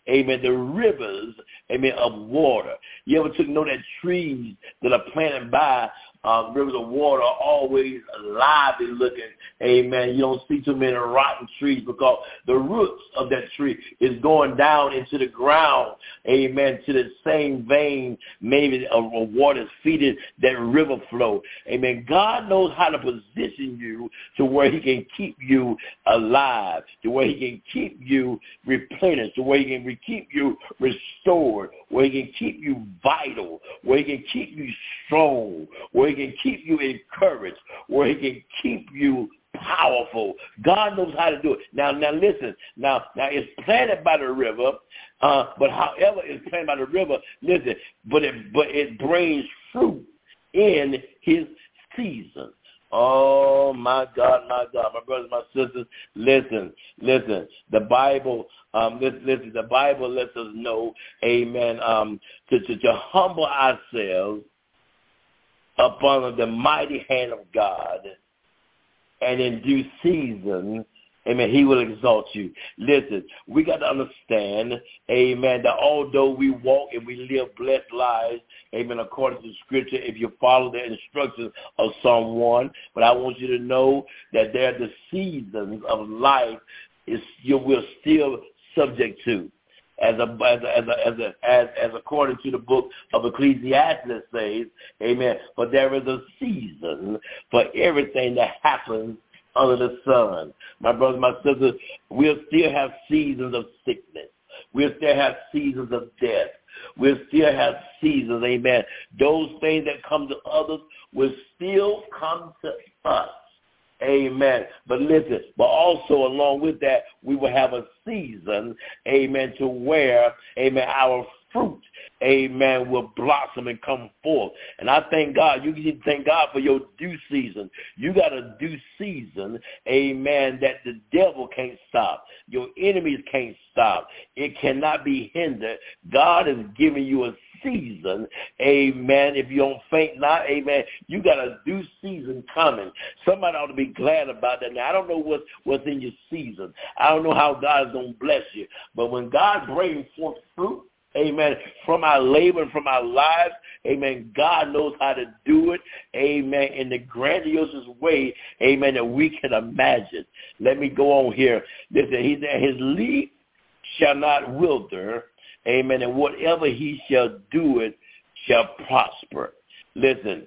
Amen. The rivers, amen, of water. You ever took note that trees that are planted by uh, rivers of water are always lively looking. Amen. You don't see too many rotten trees because the roots of that tree is going down into the ground. Amen. To the same vein, maybe of, water feeding that river flow. Amen. God knows how to position you to where he can keep you alive, to where he can keep you replenished, to where he can keep you restored, where he can keep you vital, where he can keep you strong, where he can keep you encouraged, where he can keep you powerful. God knows how to do it. Now, now listen. Now, now it's planted by the river, uh, but however it's planted by the river, listen. But it but it brings fruit in his season. Oh my God, my God, my brothers, my sisters, listen, listen. The Bible, um, listen, the Bible lets us know, Amen. Um, to to, to humble ourselves upon the mighty hand of God, and in due season, Amen. He will exalt you. Listen, we got to understand, amen, that although we walk and we live blessed lives, amen, according to Scripture, if you follow the instructions of someone, but I want you to know that there are the seasons of life is you will still subject to. As a, as a, as a, as a, as, as according to the book of Ecclesiastes says, amen. But there is a season for everything that happens under the sun. My brothers, my sisters, we'll still have seasons of sickness. We'll still have seasons of death. We'll still have seasons, amen. Those things that come to others will still come to us. Amen. But listen, but also along with that, we will have a season, amen, to where, amen, our fruit, amen, will blossom and come forth. And I thank God. You to thank God for your due season. You got a due season, amen, that the devil can't stop. Your enemies can't stop. It cannot be hindered. God is giving you a season, amen. If you don't faint not, amen, you got a due season coming. Somebody ought to be glad about that. Now, I don't know what's, what's in your season. I don't know how God is going to bless you. But when God brings forth fruit, amen, from our labor and from our lives, amen, God knows how to do it, amen, in the grandiosest way, amen, that we can imagine. Let me go on here. Listen, he said, his leaf shall not wither, amen, and whatever he shall do it shall prosper. Listen,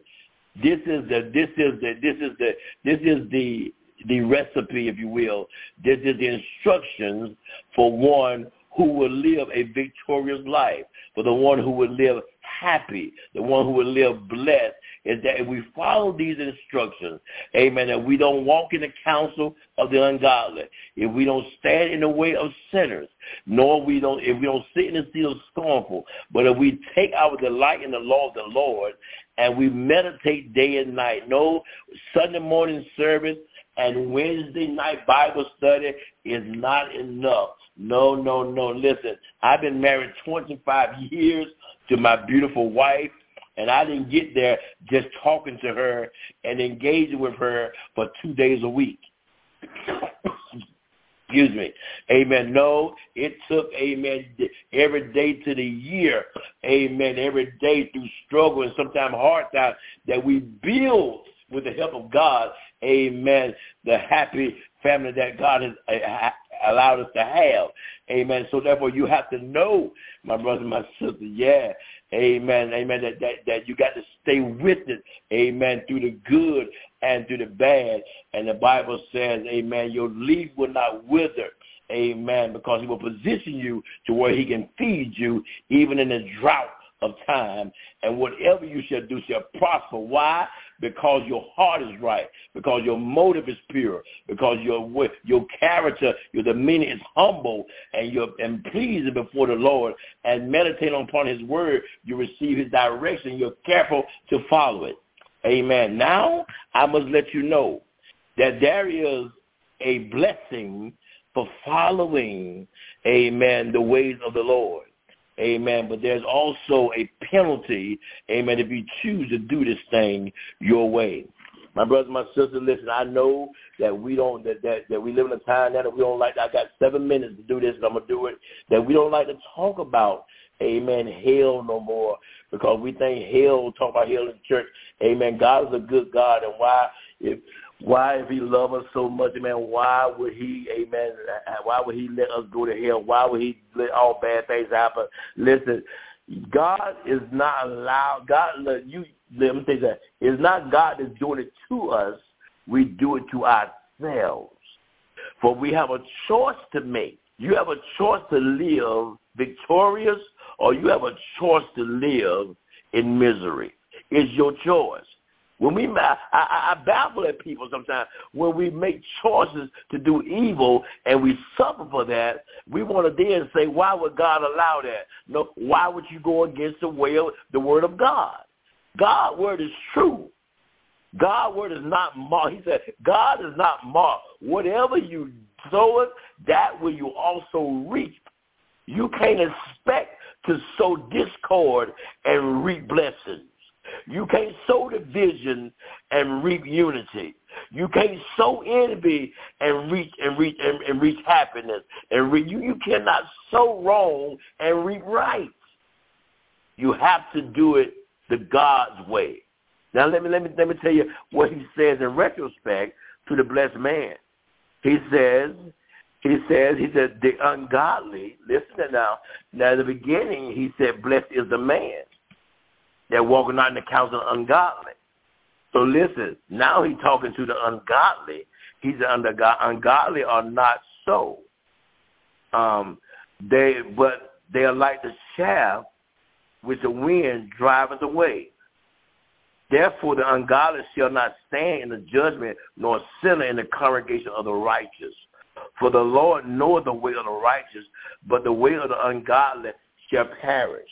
this is the, this is the, this is the, this is the, the recipe, if you will. This is the instructions for one who will live a victorious life, for the one who will live happy, the one who will live blessed, is that if we follow these instructions, amen, that we don't walk in the counsel of the ungodly, if we don't stand in the way of sinners, nor we don't, if we don't sit in the seat of scornful, but if we take our delight in the law of the Lord and we meditate day and night, no Sunday morning service and Wednesday night Bible study is not enough. No, no, no. Listen, I've been married 25 years to my beautiful wife, and I didn't get there just talking to her and engaging with her for two days a week. Excuse me. Amen. No, it took, amen, every day to the year, amen, every day through struggle and sometimes hard times that we build with the help of God, amen, the happy family that God has uh, allowed us to have. Amen. So therefore you have to know, my brother and my sister, yeah, amen, amen, that, that, that you got to stay with it, amen, through the good and through the bad. And the Bible says, amen, your leaf will not wither. Amen. Because he will position you to where he can feed you even in the drought of time. And whatever you shall do shall prosper. Why? Because your heart is right, because your motive is pure, because your your character, your demeanor is humble, and you're and pleasing before the Lord, and meditate upon His word. You receive His direction. You're careful to follow it. Amen. Now I must let you know that there is a blessing for following, amen, the ways of the Lord. Amen. But there's also a penalty, amen, if you choose to do this thing your way. My brothers, my sisters, listen, I know that we don't that, that, that we live in a time now that we don't like I got seven minutes to do this and I'm gonna do it, that we don't like to talk about amen, hell no more because we think hell, talk about hell in church, amen, God is a good God and why if why if he love us so much, man, why would he, amen, why would he let us go to hell? Why would he let all bad things happen? Listen, God is not allowed, God, let you, let me you that, it's not God that's doing it to us, we do it to ourselves. For we have a choice to make. You have a choice to live victorious or you have a choice to live in misery. It's your choice. When we, I, I, I baffle at people sometimes when we make choices to do evil and we suffer for that. We want to then say, why would God allow that? No, why would you go against the of the word of God? God's word is true. God's word is not marked. He said, God is not marked. Whatever you sow that will you also reap. You can't expect to sow discord and reap blessings. You can't sow division and reap unity. You can't sow envy and reach and reach and, and reach happiness. And re, you, you cannot sow wrong and reap right. You have to do it the God's way. Now let me let me let me tell you what he says in retrospect to the blessed man. He says, he says, he said, the ungodly, listen to now. Now, in the beginning, he said, blessed is the man that walking not in the counsel of ungodly. So listen, now he's talking to the ungodly. He's under God. ungodly are not so. Um, they, but they are like the shaft which the wind driveth away. Therefore, the ungodly shall not stand in the judgment, nor sinner in the congregation of the righteous. For the Lord knoweth the way of the righteous, but the way of the ungodly shall perish.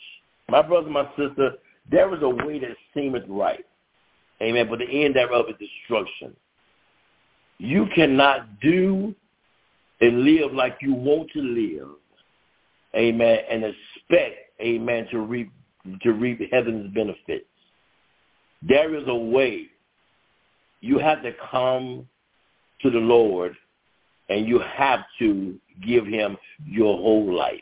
My brother, my sister, there is a way that seemeth right. Amen. But the end thereof is destruction. You cannot do and live like you want to live. Amen. And expect, amen, to reap to reap heaven's benefits. There is a way. You have to come to the Lord and you have to give him your whole life.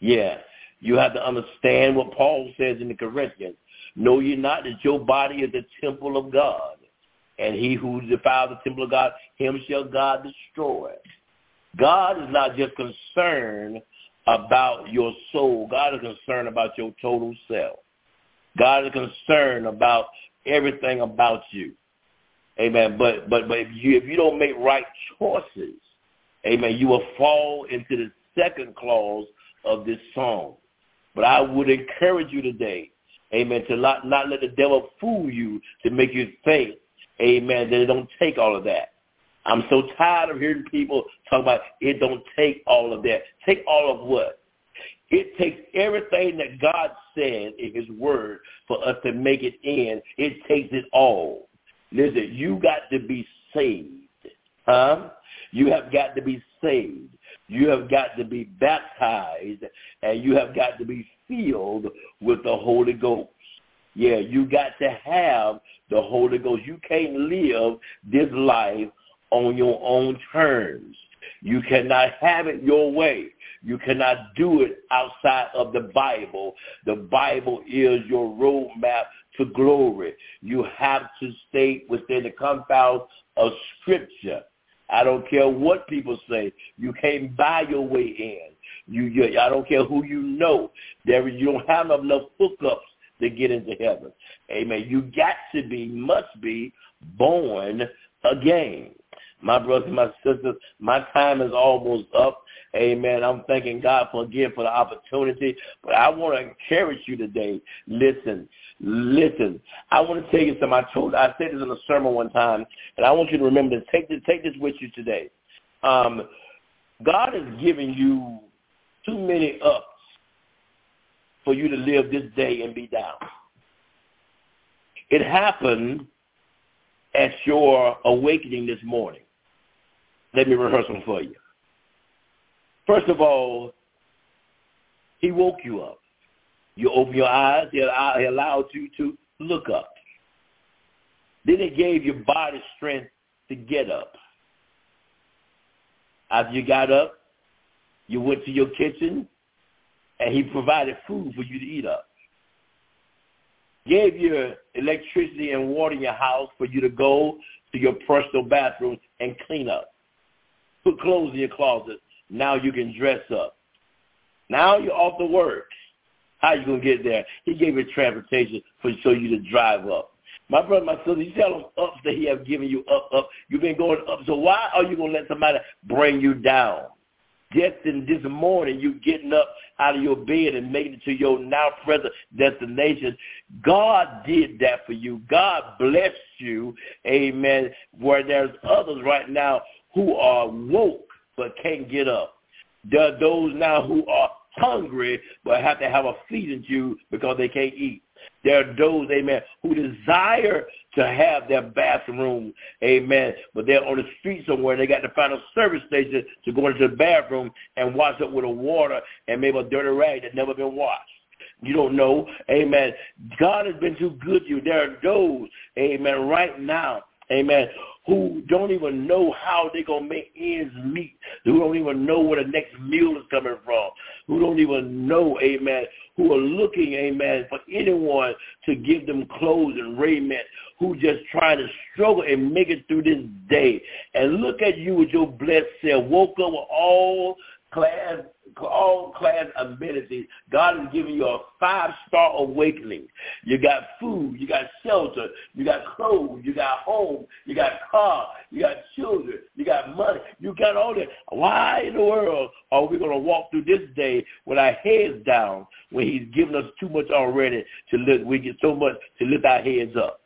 Yeah. You have to understand what Paul says in the Corinthians. Know ye not that your body is the temple of God, and he who defiles the temple of God, him shall God destroy. God is not just concerned about your soul. God is concerned about your total self. God is concerned about everything about you. Amen. But but but if you if you don't make right choices, amen, you will fall into the second clause of this song. But I would encourage you today, amen, to not, not let the devil fool you to make you think, amen, that it don't take all of that. I'm so tired of hearing people talk about it don't take all of that. Take all of what? It takes everything that God said in his word for us to make it in. It takes it all. Listen, you got to be saved. Huh? You have got to be saved. You have got to be baptized and you have got to be filled with the Holy Ghost. Yeah, you got to have the Holy Ghost. You can't live this life on your own terms. You cannot have it your way. You cannot do it outside of the Bible. The Bible is your roadmap to glory. You have to stay within the confines of Scripture. I don't care what people say. You can't buy your way in. You, you I don't care who you know. There, you don't have enough hookups to get into heaven. Amen. You got to be, must be born again. My brothers and my sisters, my time is almost up. Amen. I'm thanking God for again for the opportunity. But I want to encourage you today. Listen, listen. I want to tell you something. I told I said this in a sermon one time, and I want you to remember this. Take this take this with you today. Um, God has given you too many ups for you to live this day and be down. It happened at your awakening this morning. Let me rehearse them for you. First of all, he woke you up. You open your eyes. He allowed you to look up. Then he gave your body strength to get up. After you got up, you went to your kitchen. and he provided food for you to eat up. Gave you electricity and water in your house for you to go to your personal bathroom and clean up. Put clothes in your closet. Now you can dress up. Now you're off the work. How you gonna get there? He gave you transportation for so you to drive up. My brother, my sister, you tell them up that he have given you up, up. You've been going up. So why are you gonna let somebody bring you down? Just in this morning, you getting up out of your bed and making it to your now present destination. God did that for you. God blessed you. Amen. Where there's others right now who are woke but can't get up. There are those now who are hungry but have to have a feeding tube because they can't eat. There are those, amen, who desire to have their bathroom, amen, but they're on the street somewhere and they got to find a service station to go into the bathroom and wash up with a water and maybe a dirty rag that never been washed. You don't know, amen. God has been too good to you. There are those, amen, right now, amen, who don't even know how they're going to make ends meet, who don't even know where the next meal is coming from, who don't even know, amen, who are looking, amen, for anyone to give them clothes and raiment, who just trying to struggle and make it through this day. And look at you with your blessed self, woke up with all class all class amenities. God is giving you a five-star awakening. You got food, you got shelter, you got clothes, you got home, you got car, you got children, you got money, you got all that. Why in the world are we going to walk through this day with our heads down when he's given us too much already to lift, we get so much to lift our heads up?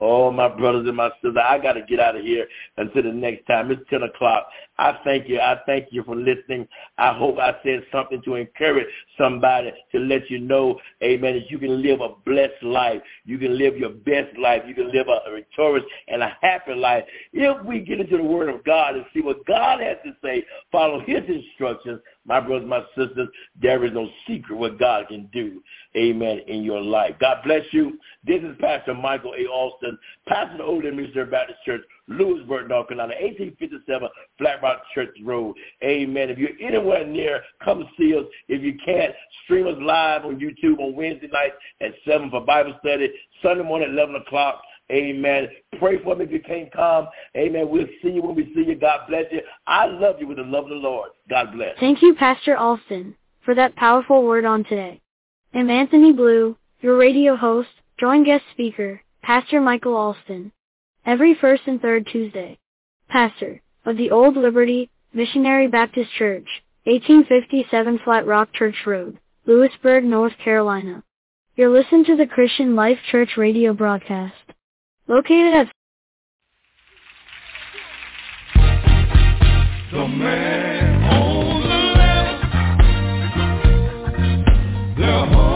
Oh, my brothers and my sisters, I got to get out of here until the next time. It's 10 o'clock. I thank you. I thank you for listening. I hope I said something to encourage somebody to let you know, amen, that you can live a blessed life. You can live your best life. You can live a victorious and a happy life. If we get into the Word of God and see what God has to say, follow his instructions, my brothers, my sisters, there is no secret what God can do, amen, in your life. God bless you. This is Pastor Michael A. Alston, pastor of the Old Missionary Baptist Church, Louisburg, North Carolina, 1857 Flat Rock Church Road. Amen. If you're anywhere near, come see us. If you can't, stream us live on YouTube on Wednesday night at 7 for Bible study, Sunday morning at 11 o'clock. Amen. Pray for me if you can't come. Amen. We'll see you when we see you. God bless you. I love you with the love of the Lord. God bless. Thank you, Pastor Alston, for that powerful word on today. I'm Anthony Blue, your radio host, join guest speaker, Pastor Michael Alston. Every first and third Tuesday. Pastor of the Old Liberty Missionary Baptist Church, 1857 Flat Rock Church Road, Louisburg, North Carolina. You're listening to the Christian Life Church radio broadcast. Located at The man on the left,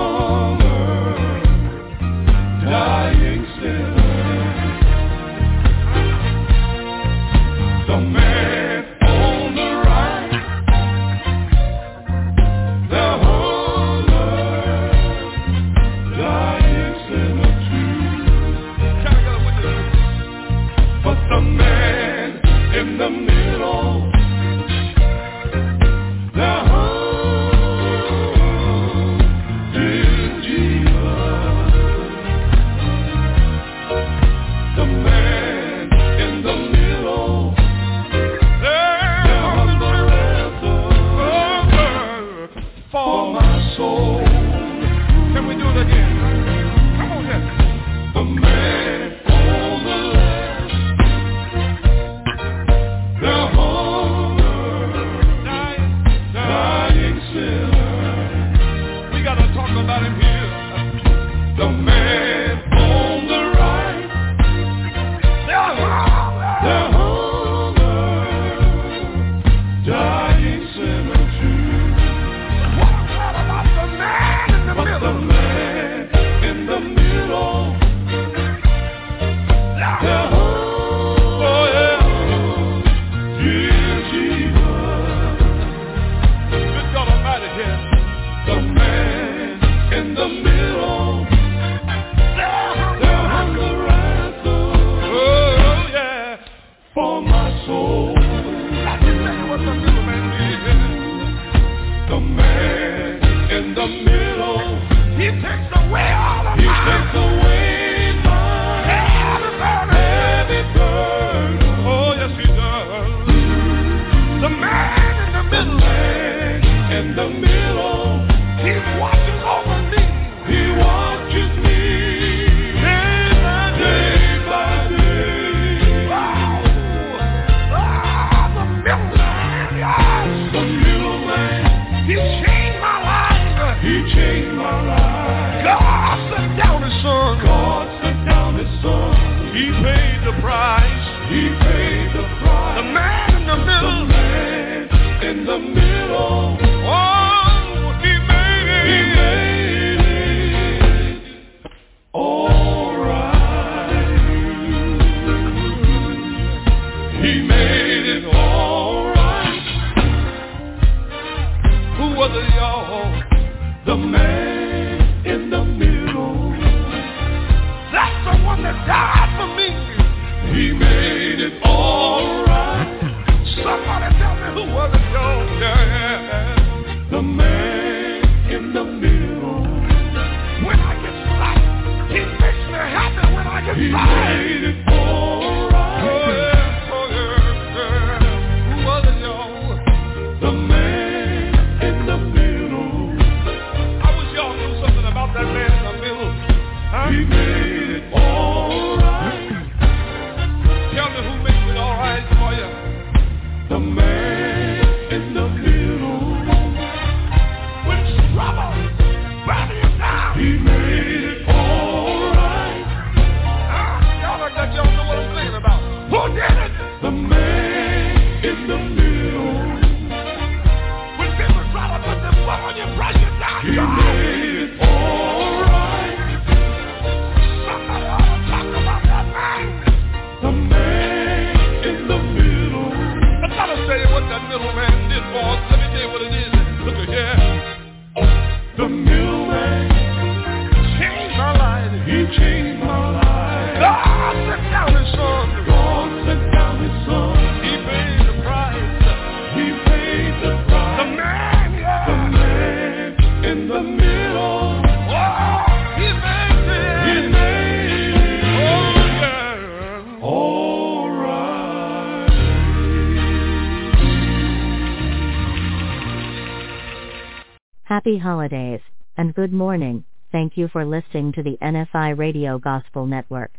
Happy holidays, and good morning. Thank you for listening to the NFI Radio Gospel Network.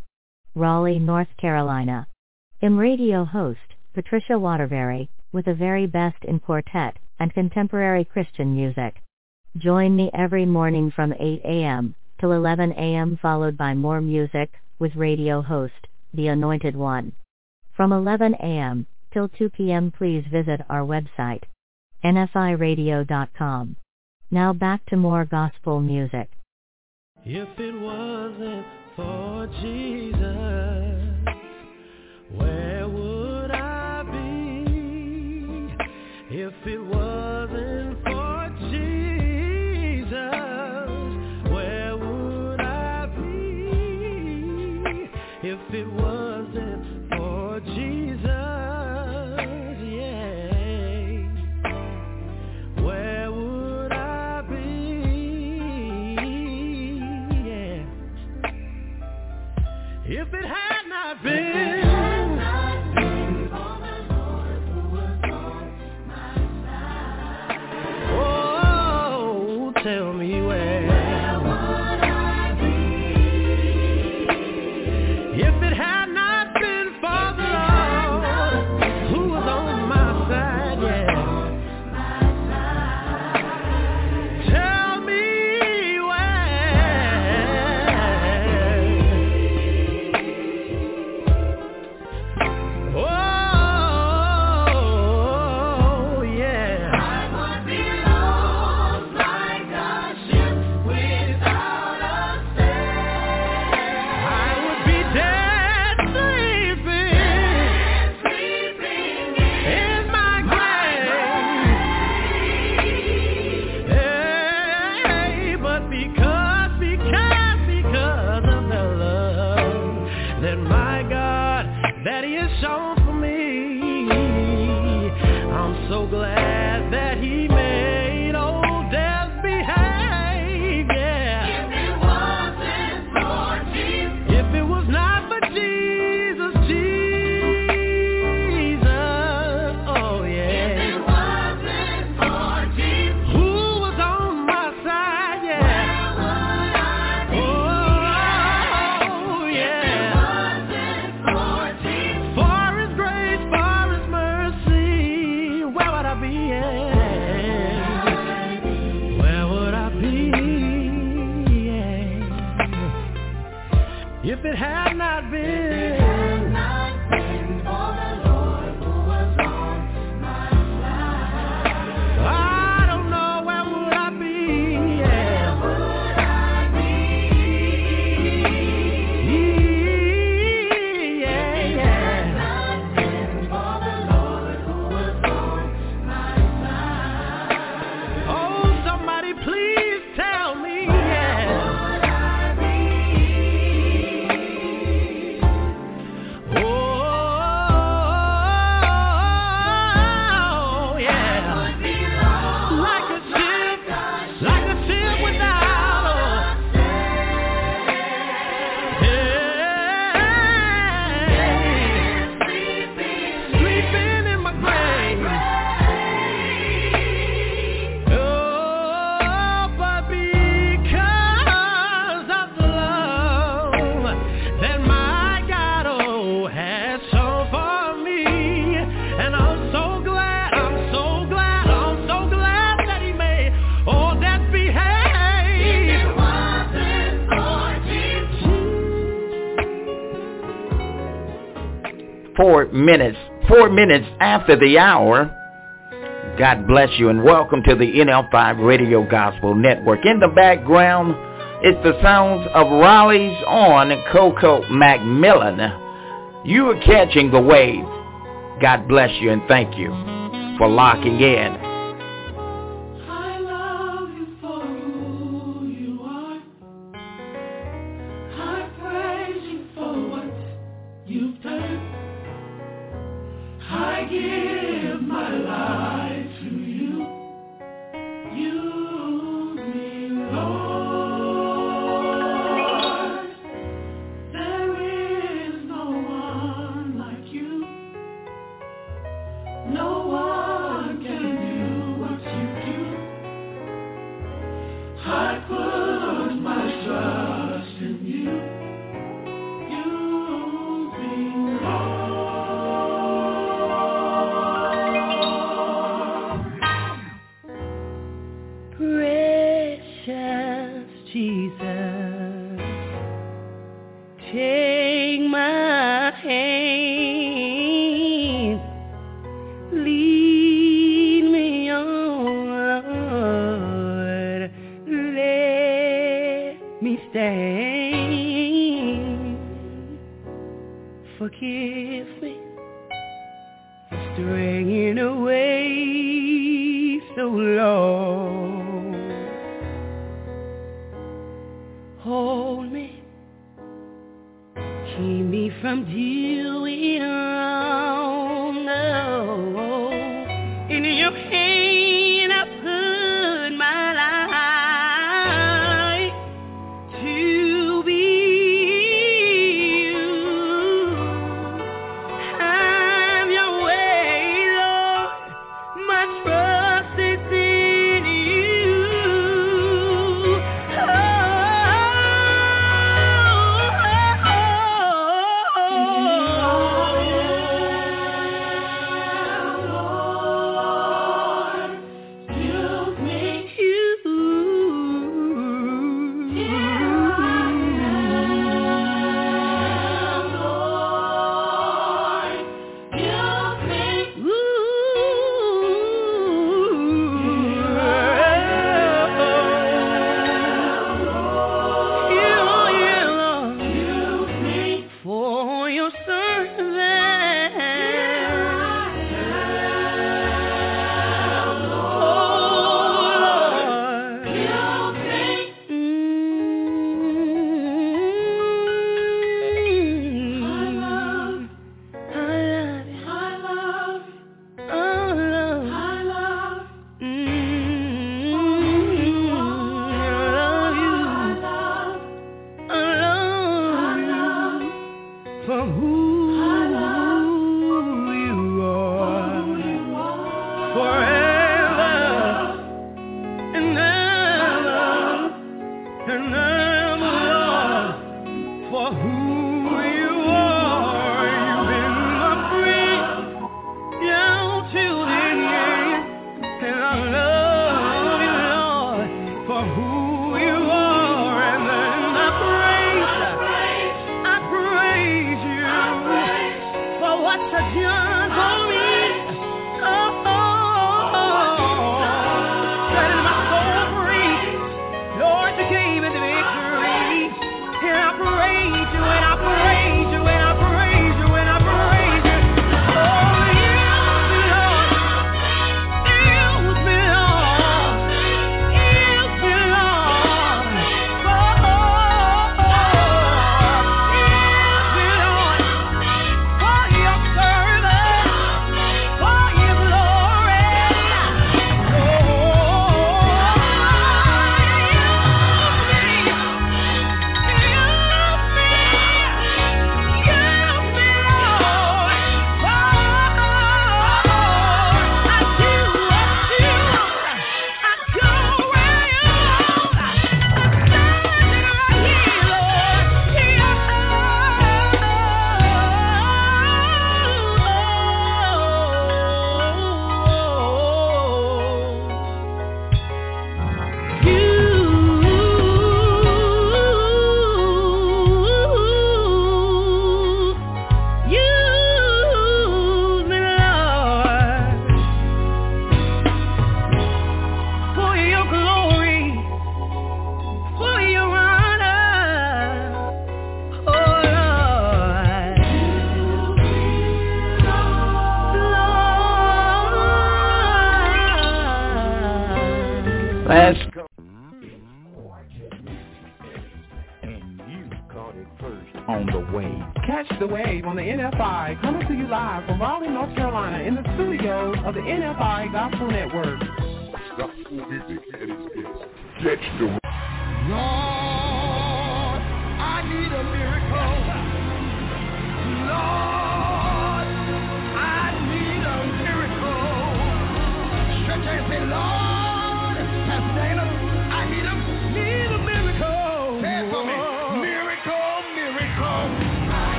Raleigh, North Carolina. I'm radio host, Patricia Waterberry, with the very best in quartet and contemporary Christian music. Join me every morning from 8 a.m. till 11 a.m. followed by more music with radio host, The Anointed One. From 11 a.m. till 2 p.m. please visit our website, nfiradio.com. Now back to more gospel music. If it wasn't for Jesus, where would I be? If it wasn't for Jesus, where would I be? If it If it has minutes, four minutes after the hour. God bless you and welcome to the NFI Radio Gospel Network. In the background, it's the sounds of Raleigh's on Coco Macmillan. You are catching the wave. God bless you and thank you for locking in.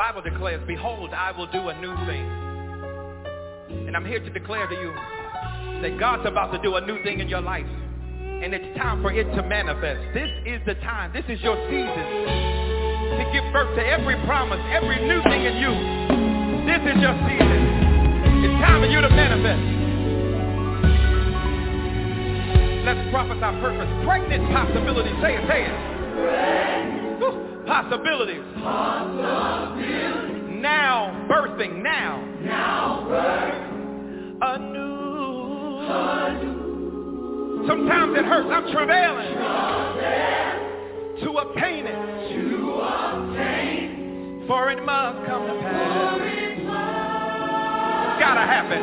Bible declares, Behold, I will do a new thing. And I'm here to declare to you that God's about to do a new thing in your life. and it's time for it to manifest. This is the time. This is your season to give birth to every promise, every new thing in you. This is your season. It's time for you to manifest. Let's prophesy purpose. Pregnant possibilities. Say it, say it. Woo. Possibilities. Now birthing, now. Now birth anew. Sometimes it hurts. I'm travailing. To obtain it. To obtain. For it must come to pass. It's gotta happen.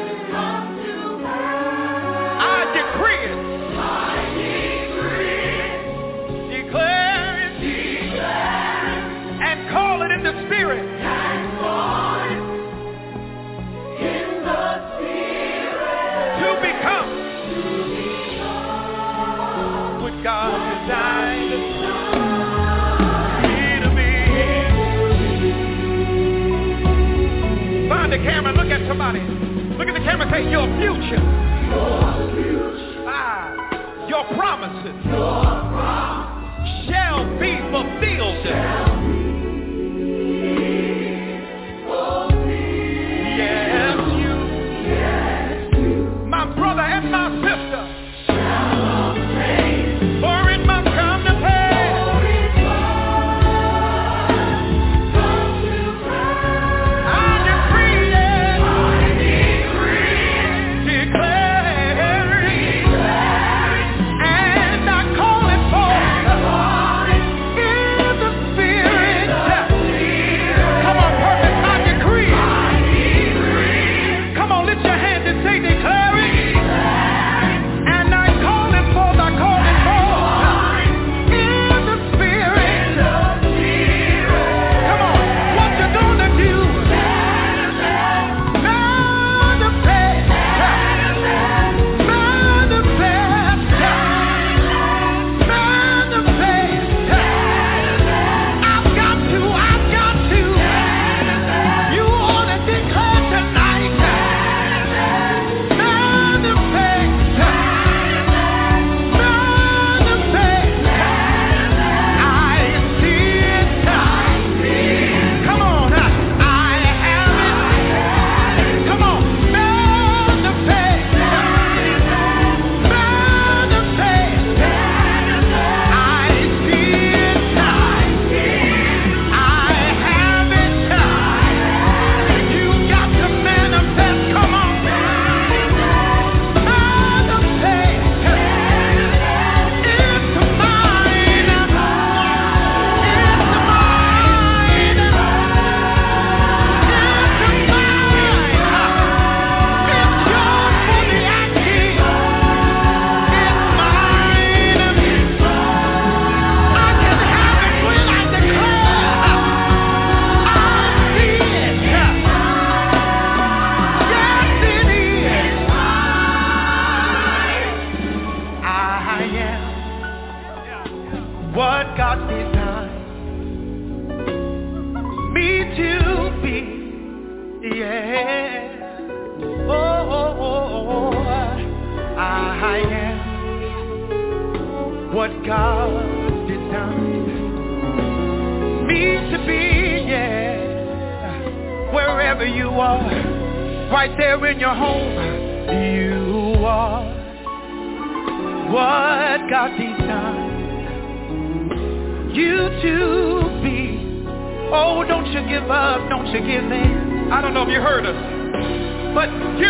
I decree it. Future. Ah, your promises shall be there in your home, you are what God designed you to be. Oh, don't you give up, don't you give in. I don't know if you heard us, but you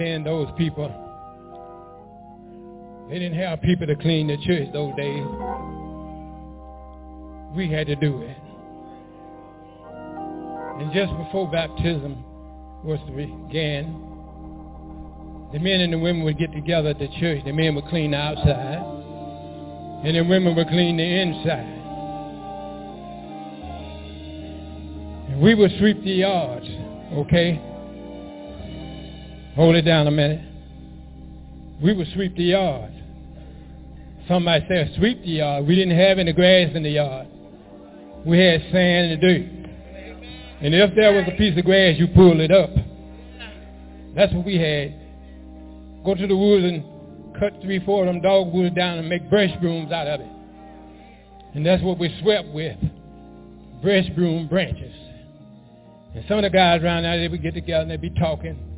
then, those people, they didn't have people to clean the church those days. We had to do it. And just before baptism was to begin, the men and the women would get together at the church. The men would clean the outside, and the women would clean the inside. And we would sweep the yards, okay? Hold it down a minute. We would sweep the yard. Somebody said, sweep the yard. We didn't have any grass in the yard. We had sand and dirt. And if there was a piece of grass, you pulled it up. That's what we had. Go to the woods and cut three, four of them dogwoods down and make brush brooms out of it. And that's what we swept with. Brush broom branches. And some of the guys around there, they would get together and they'd be talking.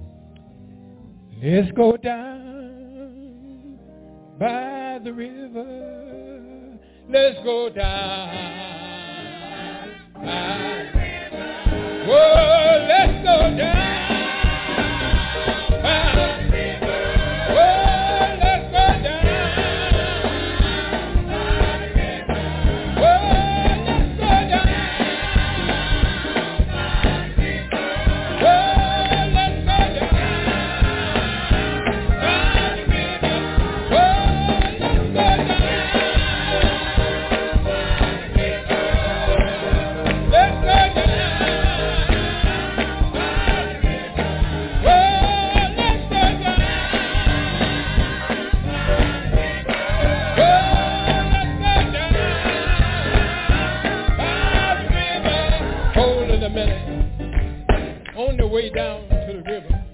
Let's go down by the river. Let's go down by the river. Whoa, let's go down. Way down to the river,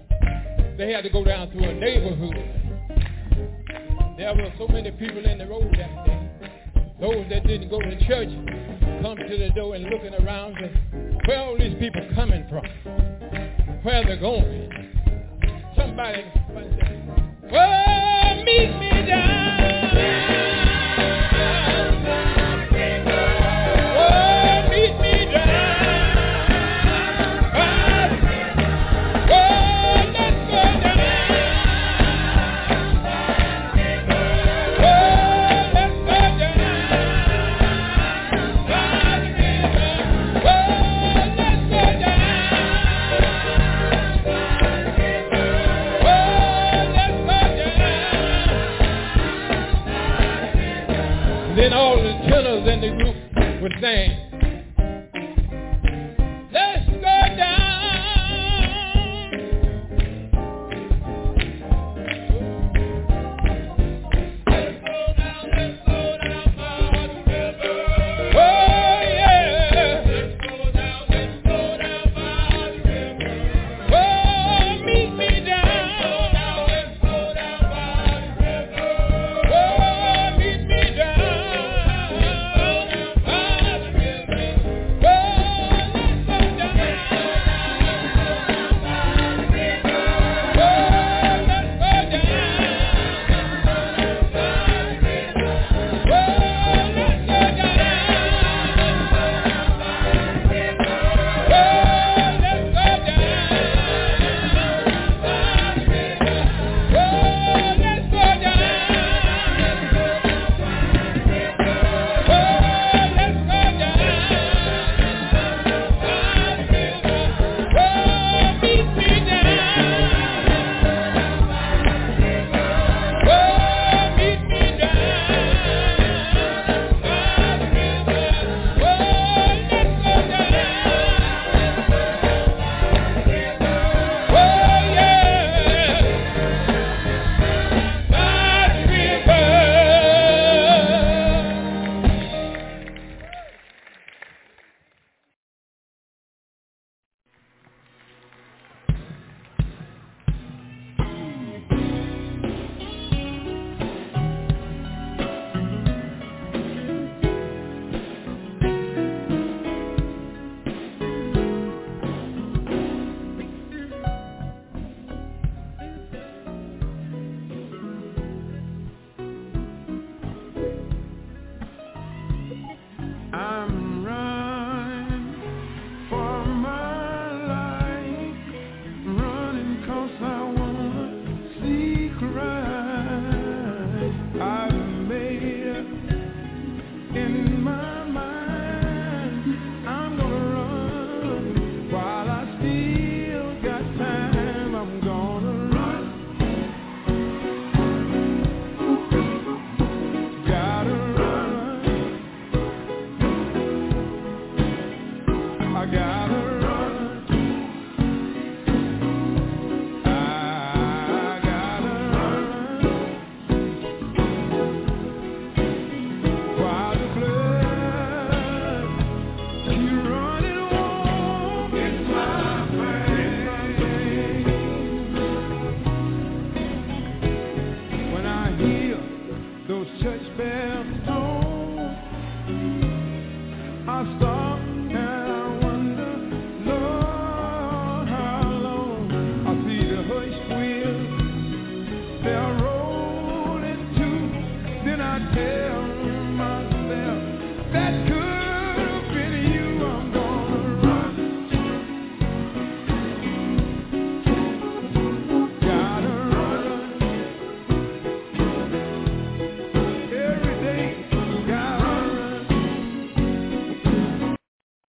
they had to go down through a neighborhood. There were so many people in the road that day. Those that didn't go to church come to the door and looking around and where all these people coming from? Where are they're going? Somebody, somebody said, well, meet me down.